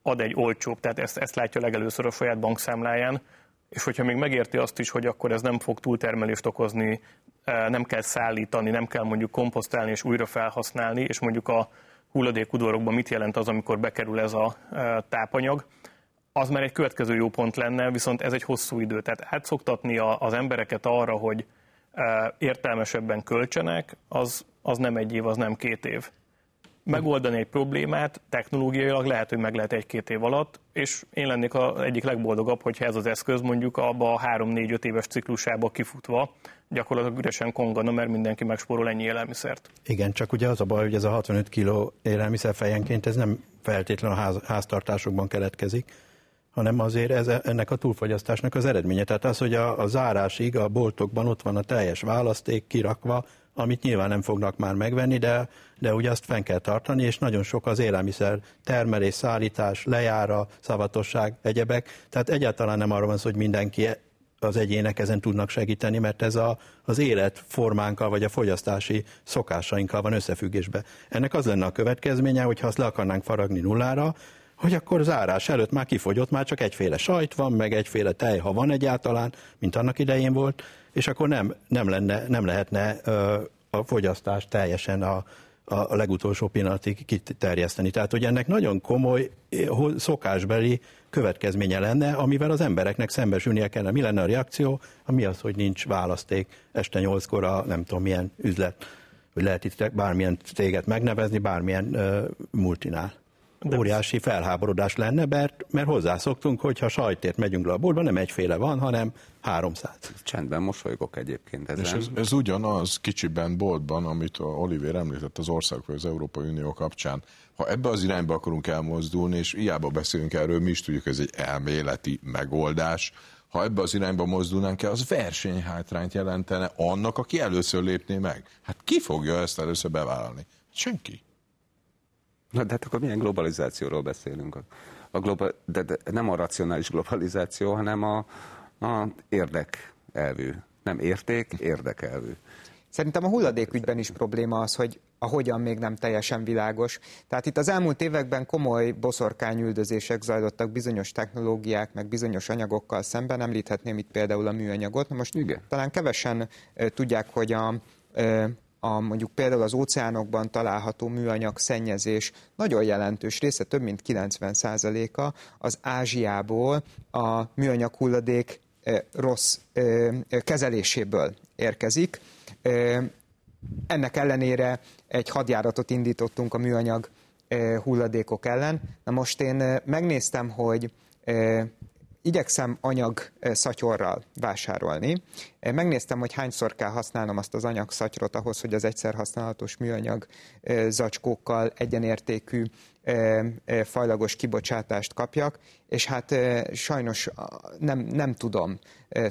ad egy olcsóbb, tehát ezt, ezt látja legelőször a saját bankszámláján, és hogyha még megérti azt is, hogy akkor ez nem fog túltermelést okozni, eh, nem kell szállítani, nem kell mondjuk komposztálni és újra felhasználni, és mondjuk a hulladékudvarokban mit jelent az, amikor bekerül ez a eh, tápanyag, az már egy következő jó pont lenne, viszont ez egy hosszú idő. Tehát átszoktatni az embereket arra, hogy értelmesebben költsenek, az, az nem egy év, az nem két év. Megoldani egy problémát technológiailag lehet, hogy meg lehet egy-két év alatt, és én lennék az egyik legboldogabb, hogyha ez az eszköz mondjuk abba a három-négy-öt éves ciklusába kifutva gyakorlatilag üresen kongana, mert mindenki megspórol ennyi élelmiszert. Igen, csak ugye az a baj, hogy ez a 65 kg élelmiszer fejenként ez nem feltétlenül a ház, háztartásokban keletkezik, hanem azért ez, ennek a túlfogyasztásnak az eredménye. Tehát az, hogy a, a zárásig a boltokban ott van a teljes választék kirakva, amit nyilván nem fognak már megvenni, de, de ugye azt fenn kell tartani, és nagyon sok az élelmiszer, termelés, szállítás, lejára, szavatosság, egyebek. Tehát egyáltalán nem arról van szó, hogy mindenki az egyének ezen tudnak segíteni, mert ez a, az életformánkkal vagy a fogyasztási szokásainkkal van összefüggésbe. Ennek az lenne a következménye, hogyha azt le akarnánk faragni nullára, hogy akkor zárás előtt már kifogyott, már csak egyféle sajt van, meg egyféle tej, ha van egyáltalán, mint annak idején volt, és akkor nem, nem, lenne, nem lehetne ö, a fogyasztást teljesen a, a legutolsó pillanatig kiterjeszteni. Tehát, hogy ennek nagyon komoly szokásbeli következménye lenne, amivel az embereknek szembesülnie kellene. Mi lenne a reakció? Mi az, hogy nincs választék este nyolckor a nem tudom milyen üzlet, hogy lehet itt bármilyen céget megnevezni, bármilyen uh, multinál óriási felháborodás lenne, mert, mert hozzászoktunk, hogy ha sajtért megyünk le a boltba, nem egyféle van, hanem 300. Csendben mosolygok egyébként ezen. És ez, ez ugyanaz kicsiben boltban, amit a Oliver említett az ország vagy az Európai Unió kapcsán. Ha ebbe az irányba akarunk elmozdulni, és hiába beszélünk erről, mi is tudjuk, ez egy elméleti megoldás, ha ebbe az irányba mozdulnánk el, az versenyhátrányt jelentene annak, aki először lépné meg. Hát ki fogja ezt először bevállalni? Senki. Na, de hát akkor milyen globalizációról beszélünk? A global, de, de nem a racionális globalizáció, hanem a, a érdek elvű. Nem érték, érdekelvű. Szerintem a hulladékügyben is probléma az, hogy a hogyan még nem teljesen világos. Tehát itt az elmúlt években komoly boszorkányüldözések zajlottak bizonyos technológiák, meg bizonyos anyagokkal szemben. Említhetném itt például a műanyagot. Most Igen. talán kevesen tudják, hogy a a mondjuk például az óceánokban található műanyag szennyezés nagyon jelentős része, több mint 90%-a az Ázsiából a műanyag hulladék rossz kezeléséből érkezik. Ennek ellenére egy hadjáratot indítottunk a műanyag hulladékok ellen. Na most én megnéztem, hogy igyekszem anyag szatyorral vásárolni. Megnéztem, hogy hányszor kell használnom azt az anyag szatyrot ahhoz, hogy az egyszer használatos műanyag zacskókkal egyenértékű fajlagos kibocsátást kapjak, és hát sajnos nem, nem tudom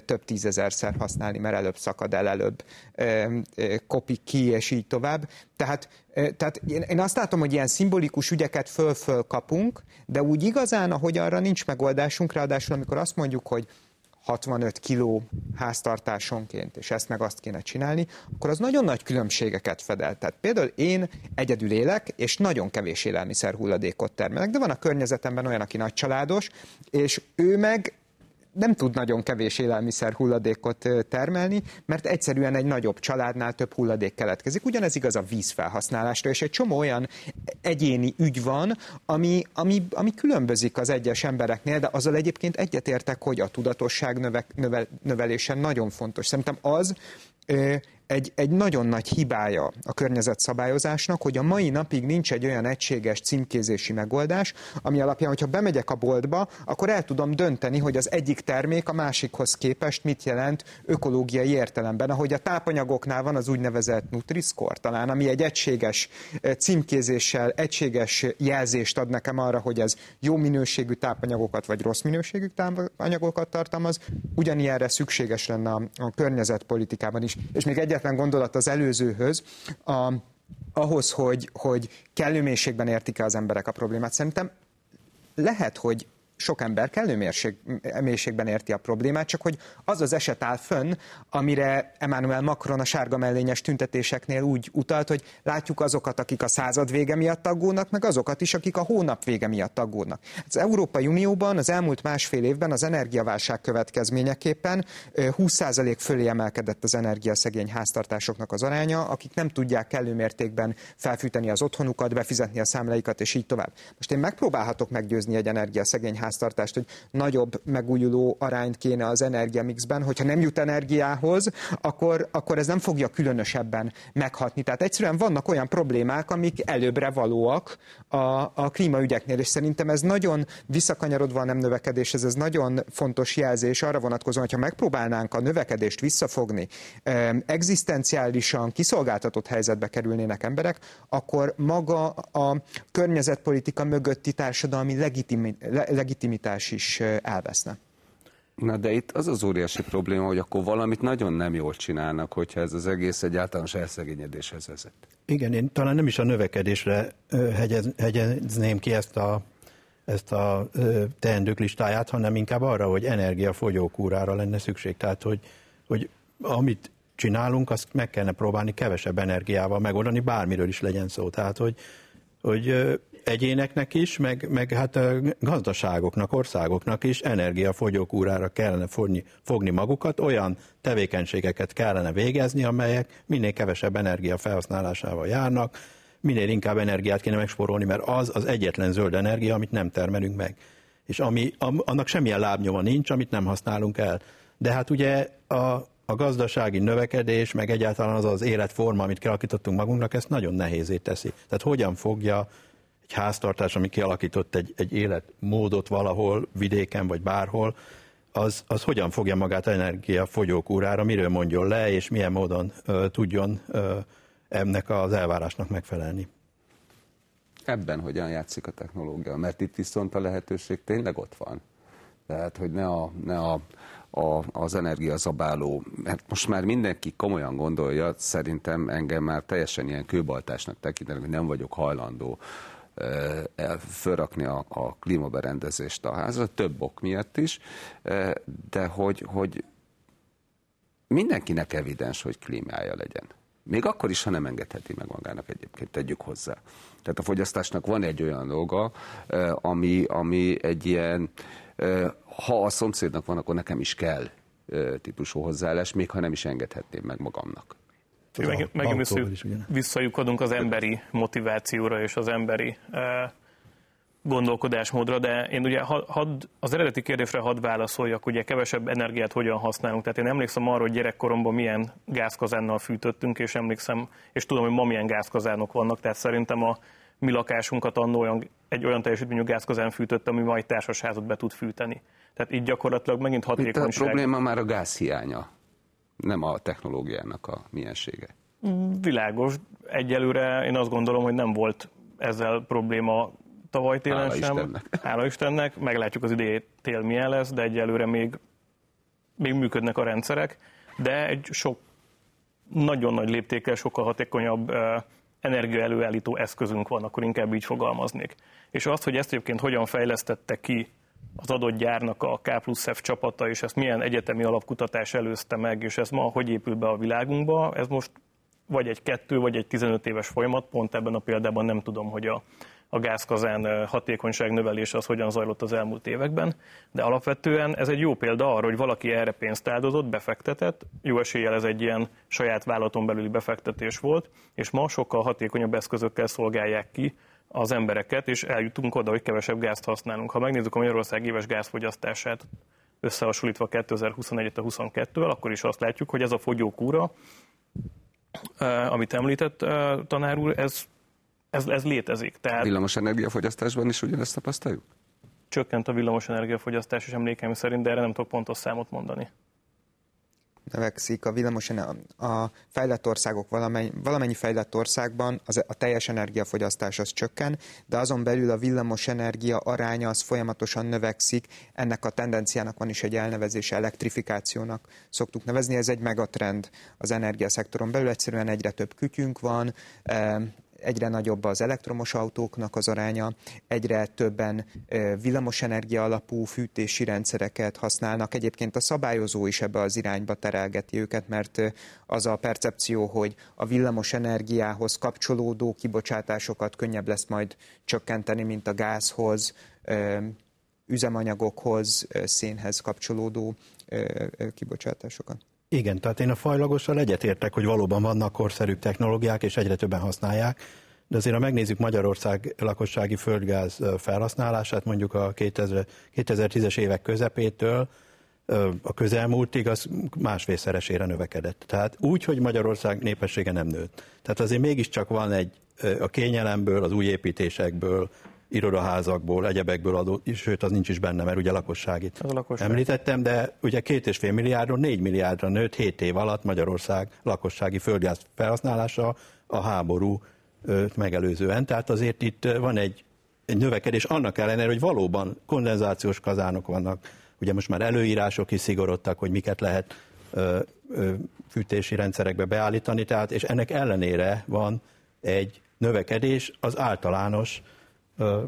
több tízezerszer használni, mert előbb szakad el, előbb kopik ki, és így tovább. Tehát, tehát én azt látom, hogy ilyen szimbolikus ügyeket föl-föl kapunk, de úgy igazán, ahogy arra nincs megoldásunk, ráadásul amikor azt mondjuk, hogy 65 kiló háztartásonként, és ezt meg azt kéne csinálni, akkor az nagyon nagy különbségeket fedel. Tehát például én egyedül élek, és nagyon kevés élelmiszer hulladékot termelek, de van a környezetemben olyan, aki nagy családos, és ő meg nem tud nagyon kevés élelmiszer hulladékot termelni, mert egyszerűen egy nagyobb családnál több hulladék keletkezik. Ugyanez igaz a vízfelhasználásra, és egy csomó olyan egyéni ügy van, ami, ami, ami különbözik az egyes embereknél, de azzal egyébként egyetértek, hogy a tudatosság növe, növel, növelése nagyon fontos. Szerintem az, egy, egy nagyon nagy hibája a környezetszabályozásnak, hogy a mai napig nincs egy olyan egységes címkézési megoldás, ami alapján, hogyha bemegyek a boltba, akkor el tudom dönteni, hogy az egyik termék a másikhoz képest mit jelent ökológiai értelemben. Ahogy a tápanyagoknál van az úgynevezett Nutri-Score talán, ami egy egységes címkézéssel, egységes jelzést ad nekem arra, hogy ez jó minőségű tápanyagokat vagy rossz minőségű tápanyagokat tartalmaz, ugyanilyenre szükséges lenne a környezetpolitikában is. És még egyet egyetlen gondolat az előzőhöz, a, ahhoz, hogy, hogy kellő mélységben értik az emberek a problémát. Szerintem lehet, hogy sok ember kellő mérség, mélységben érti a problémát, csak hogy az az eset áll fönn, amire Emmanuel Macron a sárga mellényes tüntetéseknél úgy utalt, hogy látjuk azokat, akik a század vége miatt aggódnak, meg azokat is, akik a hónap vége miatt aggódnak. Az Európai Unióban az elmúlt másfél évben az energiaválság következményeképpen 20% fölé emelkedett az energiaszegény háztartásoknak az aránya, akik nem tudják kellő mértékben felfűteni az otthonukat, befizetni a számláikat, és így tovább. Most én megpróbálhatok meggyőzni egy energiaszegény háztartást, hogy nagyobb megújuló arányt kéne az energiamixben, hogyha nem jut energiához, akkor, akkor ez nem fogja különösebben meghatni. Tehát egyszerűen vannak olyan problémák, amik előbbre valóak a, a klímaügyeknél, és szerintem ez nagyon visszakanyarodva a nem növekedéshez, ez nagyon fontos jelzés arra vonatkozóan, hogyha megpróbálnánk a növekedést visszafogni, egzisztenciálisan kiszolgáltatott helyzetbe kerülnének emberek, akkor maga a környezetpolitika mögötti társadalmi legitimi, legitimitás is elveszne. Na de itt az az óriási probléma, hogy akkor valamit nagyon nem jól csinálnak, hogyha ez az egész egy általános elszegényedéshez vezet. Igen, én talán nem is a növekedésre hegyez, hegyezném ki ezt a, ezt a teendők listáját, hanem inkább arra, hogy energiafogyókúrára lenne szükség. Tehát, hogy, hogy amit csinálunk, azt meg kellene próbálni kevesebb energiával megoldani, bármiről is legyen szó. Tehát, hogy, hogy egyéneknek is, meg, meg hát gazdaságoknak, országoknak is energiafogyókúrára kellene fogni, fogni magukat, olyan tevékenységeket kellene végezni, amelyek minél kevesebb energia felhasználásával járnak, minél inkább energiát kéne megsporolni, mert az az egyetlen zöld energia, amit nem termelünk meg. És ami, annak semmilyen lábnyoma nincs, amit nem használunk el. De hát ugye a, a gazdasági növekedés, meg egyáltalán az az életforma, amit kialakítottunk magunknak, ezt nagyon nehézé teszi. Tehát hogyan fogja egy háztartás, ami kialakított egy, egy életmódot valahol, vidéken vagy bárhol, az, az hogyan fogja magát energiafogyókúrára, miről mondjon le, és milyen módon ö, tudjon ö, ennek az elvárásnak megfelelni. Ebben hogyan játszik a technológia? Mert itt viszont a lehetőség tényleg ott van. Tehát, hogy ne a, ne a, a, az energiazabáló, mert most már mindenki komolyan gondolja, szerintem engem már teljesen ilyen kőbaltásnak tekintenek, hogy nem vagyok hajlandó fölrakni a, a klímaberendezést a házra, több ok miatt is, de hogy, hogy mindenkinek evidens, hogy klímája legyen. Még akkor is, ha nem engedheti meg magának egyébként, tegyük hozzá. Tehát a fogyasztásnak van egy olyan dolga, ami, ami egy ilyen, ha a szomszédnak van, akkor nekem is kell típusú hozzáállás, még ha nem is engedhetném meg magamnak. Megint, megint visszajukadunk az emberi motivációra és az emberi gondolkodásmódra, de én ugye had, az eredeti kérdésre hadd válaszoljak, ugye kevesebb energiát hogyan használunk. Tehát én emlékszem arra, hogy gyerekkoromban milyen gázkazánnal fűtöttünk, és emlékszem, és tudom, hogy ma milyen gázkazánok vannak, tehát szerintem a mi lakásunkat annó olyan, egy olyan teljesítményű gázkazán fűtött, ami majd társasházat be tud fűteni. Tehát így gyakorlatilag megint hatékonyság. Itt a probléma már a gázhiánya nem a technológiának a miensége. Világos. Egyelőre én azt gondolom, hogy nem volt ezzel probléma tavaly télen Hála sem. Istennek. *laughs* Hála Istennek. Meglátjuk az idei tél milyen lesz, de egyelőre még, még működnek a rendszerek, de egy sok nagyon nagy léptékkel sokkal hatékonyabb energiaelőállító eszközünk van, akkor inkább így fogalmaznék. És azt, hogy ezt egyébként hogyan fejlesztette ki az adott gyárnak a K plusz F csapata, és ezt milyen egyetemi alapkutatás előzte meg, és ez ma hogy épül be a világunkba, ez most vagy egy kettő, vagy egy 15 éves folyamat, pont ebben a példában nem tudom, hogy a, a gázkazán hatékonyság növelése az hogyan zajlott az elmúlt években, de alapvetően ez egy jó példa arra, hogy valaki erre pénzt áldozott, befektetett, jó eséllyel ez egy ilyen saját vállalaton belüli befektetés volt, és ma sokkal hatékonyabb eszközökkel szolgálják ki az embereket, és eljutunk oda, hogy kevesebb gázt használunk. Ha megnézzük a Magyarország éves gázfogyasztását, összehasonlítva 2021-22-vel, akkor is azt látjuk, hogy ez a fogyókúra, amit említett tanár úr, ez, ez, ez létezik. Tehát villamos energiafogyasztásban is ugyanezt tapasztaljuk? Csökkent a villamos energiafogyasztás, és emlékeim szerint, de erre nem tudok pontos számot mondani növekszik a villamos, a fejlett országok valamennyi, valamennyi fejlett országban az, a teljes energiafogyasztás az csökken, de azon belül a villamos energia aránya az folyamatosan növekszik, ennek a tendenciának van is egy elnevezése, elektrifikációnak szoktuk nevezni, ez egy megatrend az energiaszektoron belül, egyszerűen egyre több kütyünk van, egyre nagyobb az elektromos autóknak az aránya, egyre többen villamosenergia alapú fűtési rendszereket használnak. Egyébként a szabályozó is ebbe az irányba terelgeti őket, mert az a percepció, hogy a villamos energiához kapcsolódó kibocsátásokat könnyebb lesz majd csökkenteni, mint a gázhoz, üzemanyagokhoz, szénhez kapcsolódó kibocsátásokat. Igen, tehát én a fajlagossal egyetértek, hogy valóban vannak korszerű technológiák, és egyre többen használják, de azért ha megnézzük Magyarország lakossági földgáz felhasználását, mondjuk a 2000, 2010-es évek közepétől, a közelmúltig az másfélszeresére növekedett. Tehát úgy, hogy Magyarország népessége nem nőtt. Tehát azért mégiscsak van egy a kényelemből, az új építésekből, irodaházakból, egyebekből adó, sőt az nincs is benne, mert ugye lakosságit az lakosság. említettem, de ugye két és fél milliárdról négy milliárdra nőtt 7 év alatt Magyarország lakossági földgáz felhasználása a háború megelőzően. Tehát azért itt van egy, egy növekedés, annak ellenére, hogy valóban kondenzációs kazánok vannak, ugye most már előírások is szigorodtak, hogy miket lehet ö, ö, fűtési rendszerekbe beállítani, tehát, és ennek ellenére van egy növekedés az általános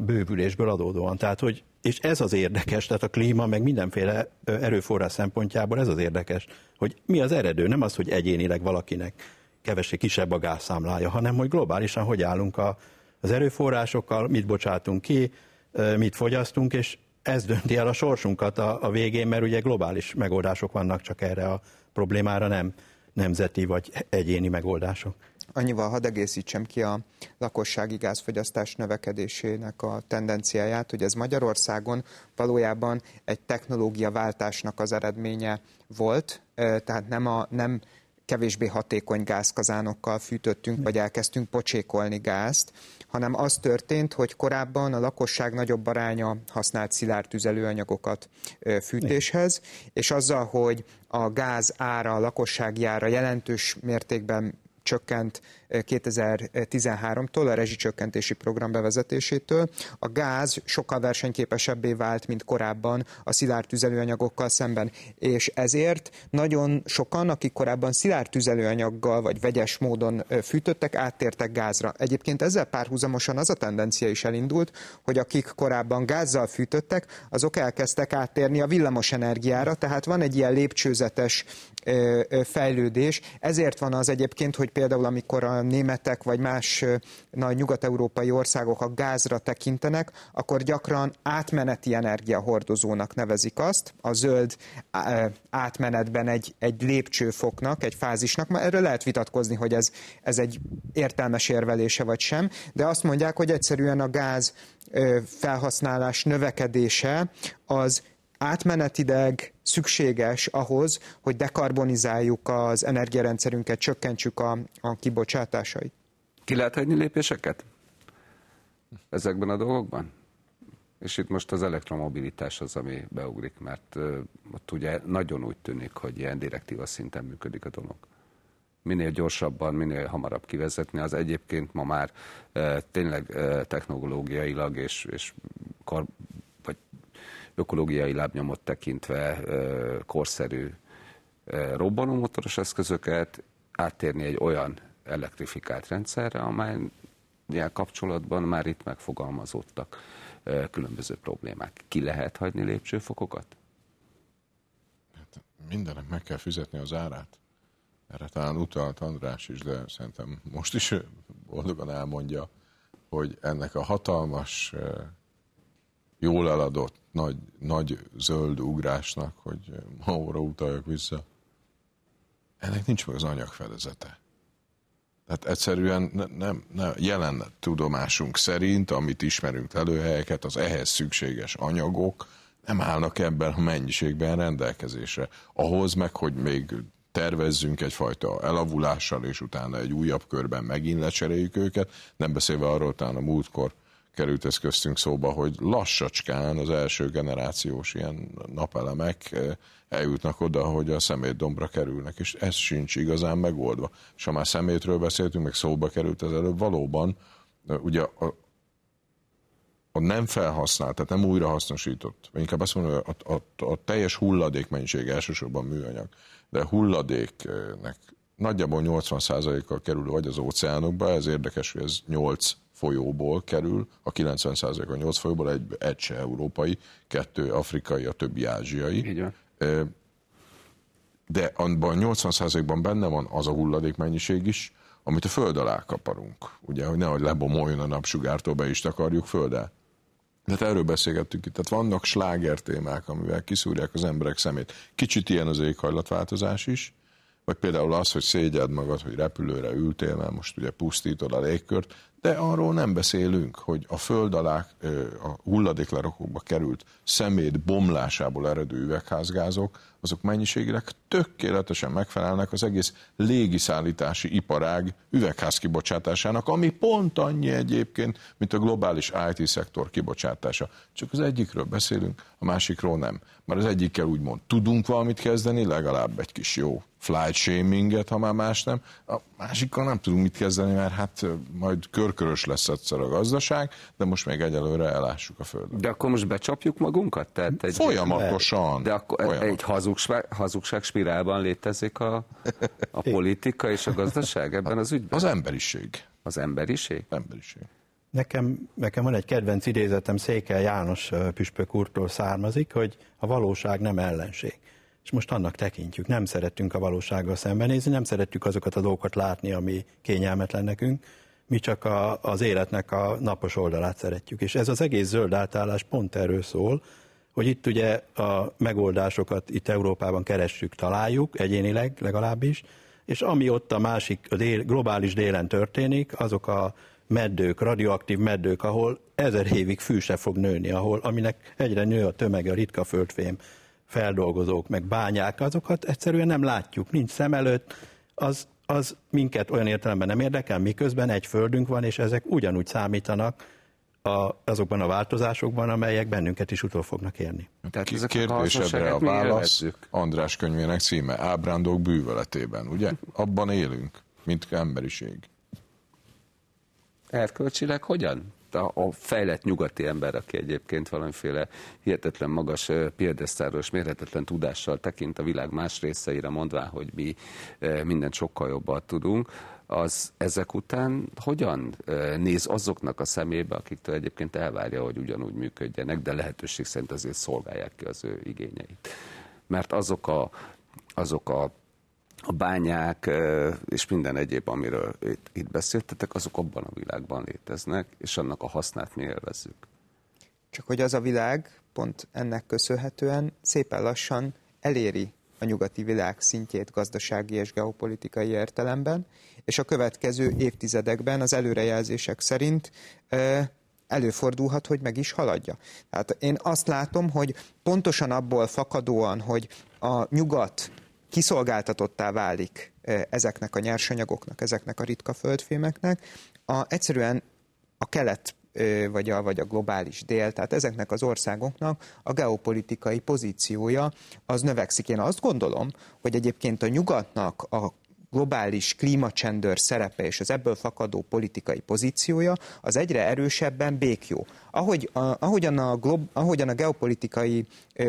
bővülésből adódóan. Tehát, hogy, és ez az érdekes, tehát a klíma, meg mindenféle erőforrás szempontjából ez az érdekes, hogy mi az eredő, nem az, hogy egyénileg valakinek kevesé kisebb a gázszámlája, hanem hogy globálisan hogy állunk a, az erőforrásokkal, mit bocsátunk ki, mit fogyasztunk, és ez dönti el a sorsunkat a, a végén, mert ugye globális megoldások vannak csak erre a problémára, nem nemzeti vagy egyéni megoldások. Annyival hadd egészítsem ki a lakossági gázfogyasztás növekedésének a tendenciáját, hogy ez Magyarországon valójában egy technológiaváltásnak az eredménye volt, tehát nem, a, nem kevésbé hatékony gázkazánokkal fűtöttünk, vagy elkezdtünk pocsékolni gázt, hanem az történt, hogy korábban a lakosság nagyobb aránya használt szilárd tüzelőanyagokat fűtéshez, és azzal, hogy a gáz ára, a lakossági ára jelentős mértékben csökkent 2013-tól, a rezsicsökkentési program bevezetésétől. A gáz sokkal versenyképesebbé vált, mint korábban a szilárd tüzelőanyagokkal szemben, és ezért nagyon sokan, akik korábban szilárd tüzelőanyaggal vagy vegyes módon fűtöttek, áttértek gázra. Egyébként ezzel párhuzamosan az a tendencia is elindult, hogy akik korábban gázzal fűtöttek, azok elkezdtek áttérni a villamos energiára, tehát van egy ilyen lépcsőzetes fejlődés. Ezért van az egyébként, hogy például amikor a németek vagy más nagy nyugat-európai országok a gázra tekintenek, akkor gyakran átmeneti energiahordozónak nevezik azt, a zöld átmenetben egy, egy lépcsőfoknak, egy fázisnak, mert erről lehet vitatkozni, hogy ez, ez egy értelmes érvelése vagy sem, de azt mondják, hogy egyszerűen a gáz felhasználás növekedése az átmenetileg szükséges ahhoz, hogy dekarbonizáljuk az energiarendszerünket, csökkentsük a, a kibocsátásait. Ki lehet hagyni lépéseket ezekben a dolgokban? És itt most az elektromobilitás az, ami beugrik, mert ott ugye nagyon úgy tűnik, hogy ilyen direktíva szinten működik a dolog. minél gyorsabban, minél hamarabb kivezetni, az egyébként ma már tényleg technológiailag és, és kar, ökológiai lábnyomot tekintve korszerű robbanómotoros eszközöket, áttérni egy olyan elektrifikált rendszerre, amely kapcsolatban már itt megfogalmazódtak különböző problémák. Ki lehet hagyni lépcsőfokokat? Hát mindennek meg kell fizetni az árát. Erre talán utalt András is, de szerintem most is boldogan elmondja, hogy ennek a hatalmas, jól eladott, nagy, nagy zöld ugrásnak, hogy ma óra utaljak vissza, ennek nincs meg az anyagfedezete. Tehát egyszerűen ne, nem, nem, jelen tudomásunk szerint, amit ismerünk előhelyeket, az ehhez szükséges anyagok nem állnak ebben a mennyiségben rendelkezésre. Ahhoz meg, hogy még tervezzünk egyfajta elavulással, és utána egy újabb körben megint lecseréljük őket, nem beszélve arról, talán a múltkor került ez köztünk szóba, hogy lassacskán az első generációs ilyen napelemek eh, eljutnak oda, hogy a szemétdombra kerülnek, és ez sincs igazán megoldva. És ha már szemétről beszéltünk, meg szóba került az előbb, valóban eh, ugye a, a nem felhasznált, tehát nem újrahasznosított, vagy inkább azt mondom, hogy a, a, a teljes hulladék mennyiség elsősorban műanyag, de hulladéknek nagyjából 80%-kal kerül vagy az óceánokba, ez érdekes, hogy ez 8 folyóból kerül, a 90% a 8 folyóból, egy, egy se európai, kettő afrikai, a többi ázsiai. Igen. De abban 80%-ban benne van az a hulladékmennyiség is, amit a föld alá kaparunk. Ugye, hogy nehogy lebomoljon a napsugártól, be is takarjuk földel. De erről beszélgettünk itt. Tehát vannak sláger témák, amivel kiszúrják az emberek szemét. Kicsit ilyen az éghajlatváltozás is, vagy például az, hogy szégyed magad, hogy repülőre ültél, mert most ugye pusztítod a légkört, de arról nem beszélünk, hogy a föld alá a hulladéklerakókba került szemét bomlásából eredő üvegházgázok, azok mennyiségileg tökéletesen megfelelnek az egész légiszállítási iparág üvegházkibocsátásának, ami pont annyi egyébként, mint a globális IT-szektor kibocsátása. Csak az egyikről beszélünk, a másikról nem. Mert az egyikkel úgymond tudunk valamit kezdeni, legalább egy kis jó flight shaminget, ha már más nem. A másikkal nem tudunk mit kezdeni, mert hát majd körkörös lesz egyszer a gazdaság, de most még egyelőre elássuk a földet. De akkor most becsapjuk magunkat? Tehát egy Folyamatosan. De akkor Folyamatosan. egy hazugság, hazugság spirálban létezik a, a *laughs* politika és a gazdaság ebben az ügyben? Az emberiség. Az emberiség? Emberiség. Nekem, nekem van egy kedvenc idézetem, Székel János püspök úrtól származik, hogy a valóság nem ellenség és most annak tekintjük. Nem szeretünk a valósággal szembenézni, nem szeretjük azokat a dolgokat látni, ami kényelmetlen nekünk, mi csak a, az életnek a napos oldalát szeretjük. És ez az egész zöld átállás pont erről szól, hogy itt ugye a megoldásokat itt Európában keressük, találjuk, egyénileg legalábbis, és ami ott a másik, a dél, globális délen történik, azok a meddők, radioaktív meddők, ahol ezer évig fű se fog nőni, ahol, aminek egyre nő a tömege, a ritka földfém, feldolgozók, meg bányák, azokat egyszerűen nem látjuk, nincs szem előtt, az, az minket olyan értelemben nem érdekel, miközben egy földünk van, és ezek ugyanúgy számítanak a, azokban a változásokban, amelyek bennünket is utol fognak érni. Tehát Kérdésedre a válasz András könyvének címe Ábrándok bűvöletében, ugye? Abban élünk, mint emberiség. Erkölcsileg hogyan? A, a fejlett nyugati ember, aki egyébként valamiféle hihetetlen magas piedesztáról és mérhetetlen tudással tekint a világ más részeire, mondván, hogy mi mindent sokkal jobban tudunk, az ezek után hogyan néz azoknak a szemébe, akiktől egyébként elvárja, hogy ugyanúgy működjenek, de lehetőség szerint azért szolgálják ki az ő igényeit. Mert azok a, azok a a bányák és minden egyéb, amiről itt, itt beszéltetek, azok abban a világban léteznek, és annak a hasznát mi élvezzük. Csak hogy az a világ pont ennek köszönhetően szépen lassan eléri a nyugati világ szintjét gazdasági és geopolitikai értelemben, és a következő évtizedekben az előrejelzések szerint előfordulhat, hogy meg is haladja. Tehát én azt látom, hogy pontosan abból fakadóan, hogy a nyugat kiszolgáltatottá válik ezeknek a nyersanyagoknak, ezeknek a ritka földfémeknek, a, egyszerűen a kelet vagy a, vagy a globális dél, tehát ezeknek az országoknak a geopolitikai pozíciója az növekszik. Én azt gondolom, hogy egyébként a nyugatnak a globális klímacsendőr szerepe és az ebből fakadó politikai pozíciója az egyre erősebben békjó. Ahogy, a, ahogyan, a glob, ahogyan a geopolitikai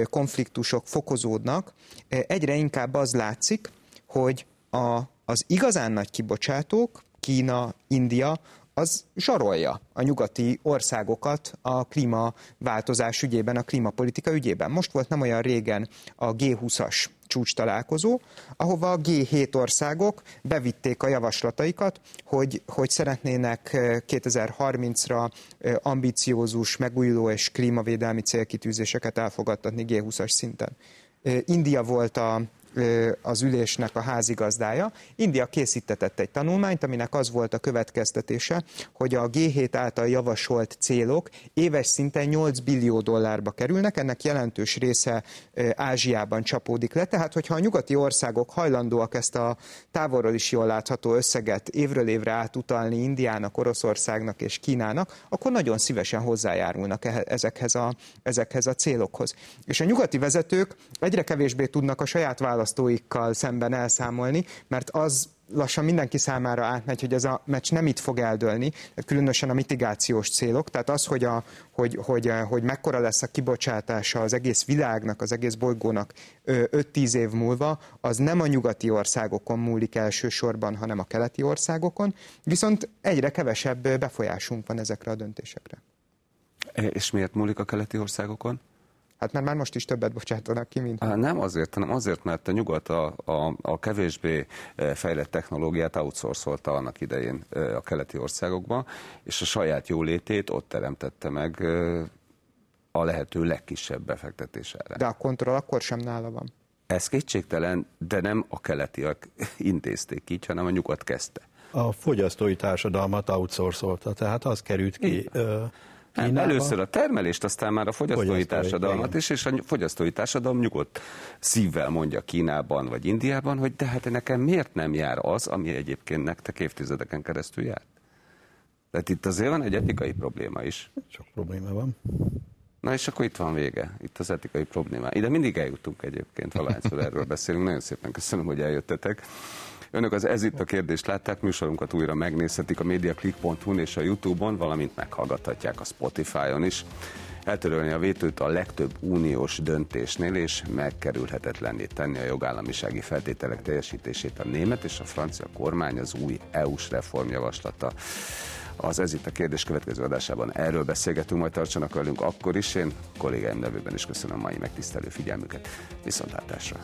konfliktusok fokozódnak, egyre inkább az látszik, hogy a, az igazán nagy kibocsátók, Kína, India, az zsarolja a nyugati országokat a klímaváltozás ügyében, a klímapolitika ügyében. Most volt nem olyan régen a G20-as csúcs találkozó, ahova a G7 országok bevitték a javaslataikat, hogy, hogy szeretnének 2030-ra ambiciózus, megújuló és klímavédelmi célkitűzéseket elfogadtatni G20-as szinten. India volt a, az ülésnek a házigazdája. India készítetett egy tanulmányt, aminek az volt a következtetése, hogy a G7 által javasolt célok éves szinten 8 billió dollárba kerülnek, ennek jelentős része Ázsiában csapódik le, tehát hogyha a nyugati országok hajlandóak ezt a távolról is jól látható összeget évről évre átutalni Indiának, Oroszországnak és Kínának, akkor nagyon szívesen hozzájárulnak ezekhez a, ezekhez a célokhoz. És a nyugati vezetők egyre kevésbé tudnak a saját választások választóikkal szemben elszámolni, mert az lassan mindenki számára átmegy, hogy ez a meccs nem itt fog eldőlni, különösen a mitigációs célok, tehát az, hogy, a, hogy, hogy, hogy mekkora lesz a kibocsátása az egész világnak, az egész bolygónak 5-10 év múlva, az nem a nyugati országokon múlik elsősorban, hanem a keleti országokon, viszont egyre kevesebb befolyásunk van ezekre a döntésekre. És miért múlik a keleti országokon? Hát mert már most is többet bocsátanak ki, mint... Há, nem azért, hanem azért, mert a nyugat a, a, a kevésbé e, fejlett technológiát outsourcolta annak idején e, a keleti országokba, és a saját jólétét ott teremtette meg e, a lehető legkisebb befektetésára. De a kontroll akkor sem nála van. Ez kétségtelen, de nem a keletiek *laughs* intézték így, hanem a nyugat kezdte. A fogyasztói társadalmat outsourcolta, tehát az került ki. Kínába. Először a termelést, aztán már a fogyasztói, fogyasztói társadalmat is, és a fogyasztói társadalom nyugodt szívvel mondja Kínában vagy Indiában, hogy de hát nekem miért nem jár az, ami egyébként nektek évtizedeken keresztül járt. Tehát itt azért van egy etikai probléma is. Sok probléma van. Na és akkor itt van vége, itt az etikai probléma. Ide mindig eljutunk egyébként, valahányszor erről beszélünk. Nagyon szépen köszönöm, hogy eljöttetek. Önök az Ez itt a kérdést látták, műsorunkat újra megnézhetik a mediaclick.hu-n és a Youtube-on, valamint meghallgathatják a Spotify-on is. Eltörölni a vétőt a legtöbb uniós döntésnél, és megkerülhetetlenné tenni a jogállamisági feltételek teljesítését a német és a francia kormány az új EU-s reformjavaslata az Ez itt a kérdés következő adásában erről beszélgetünk, majd tartsanak velünk akkor is. Én kollégáim nevében is köszönöm a mai megtisztelő figyelmüket. Viszontlátásra!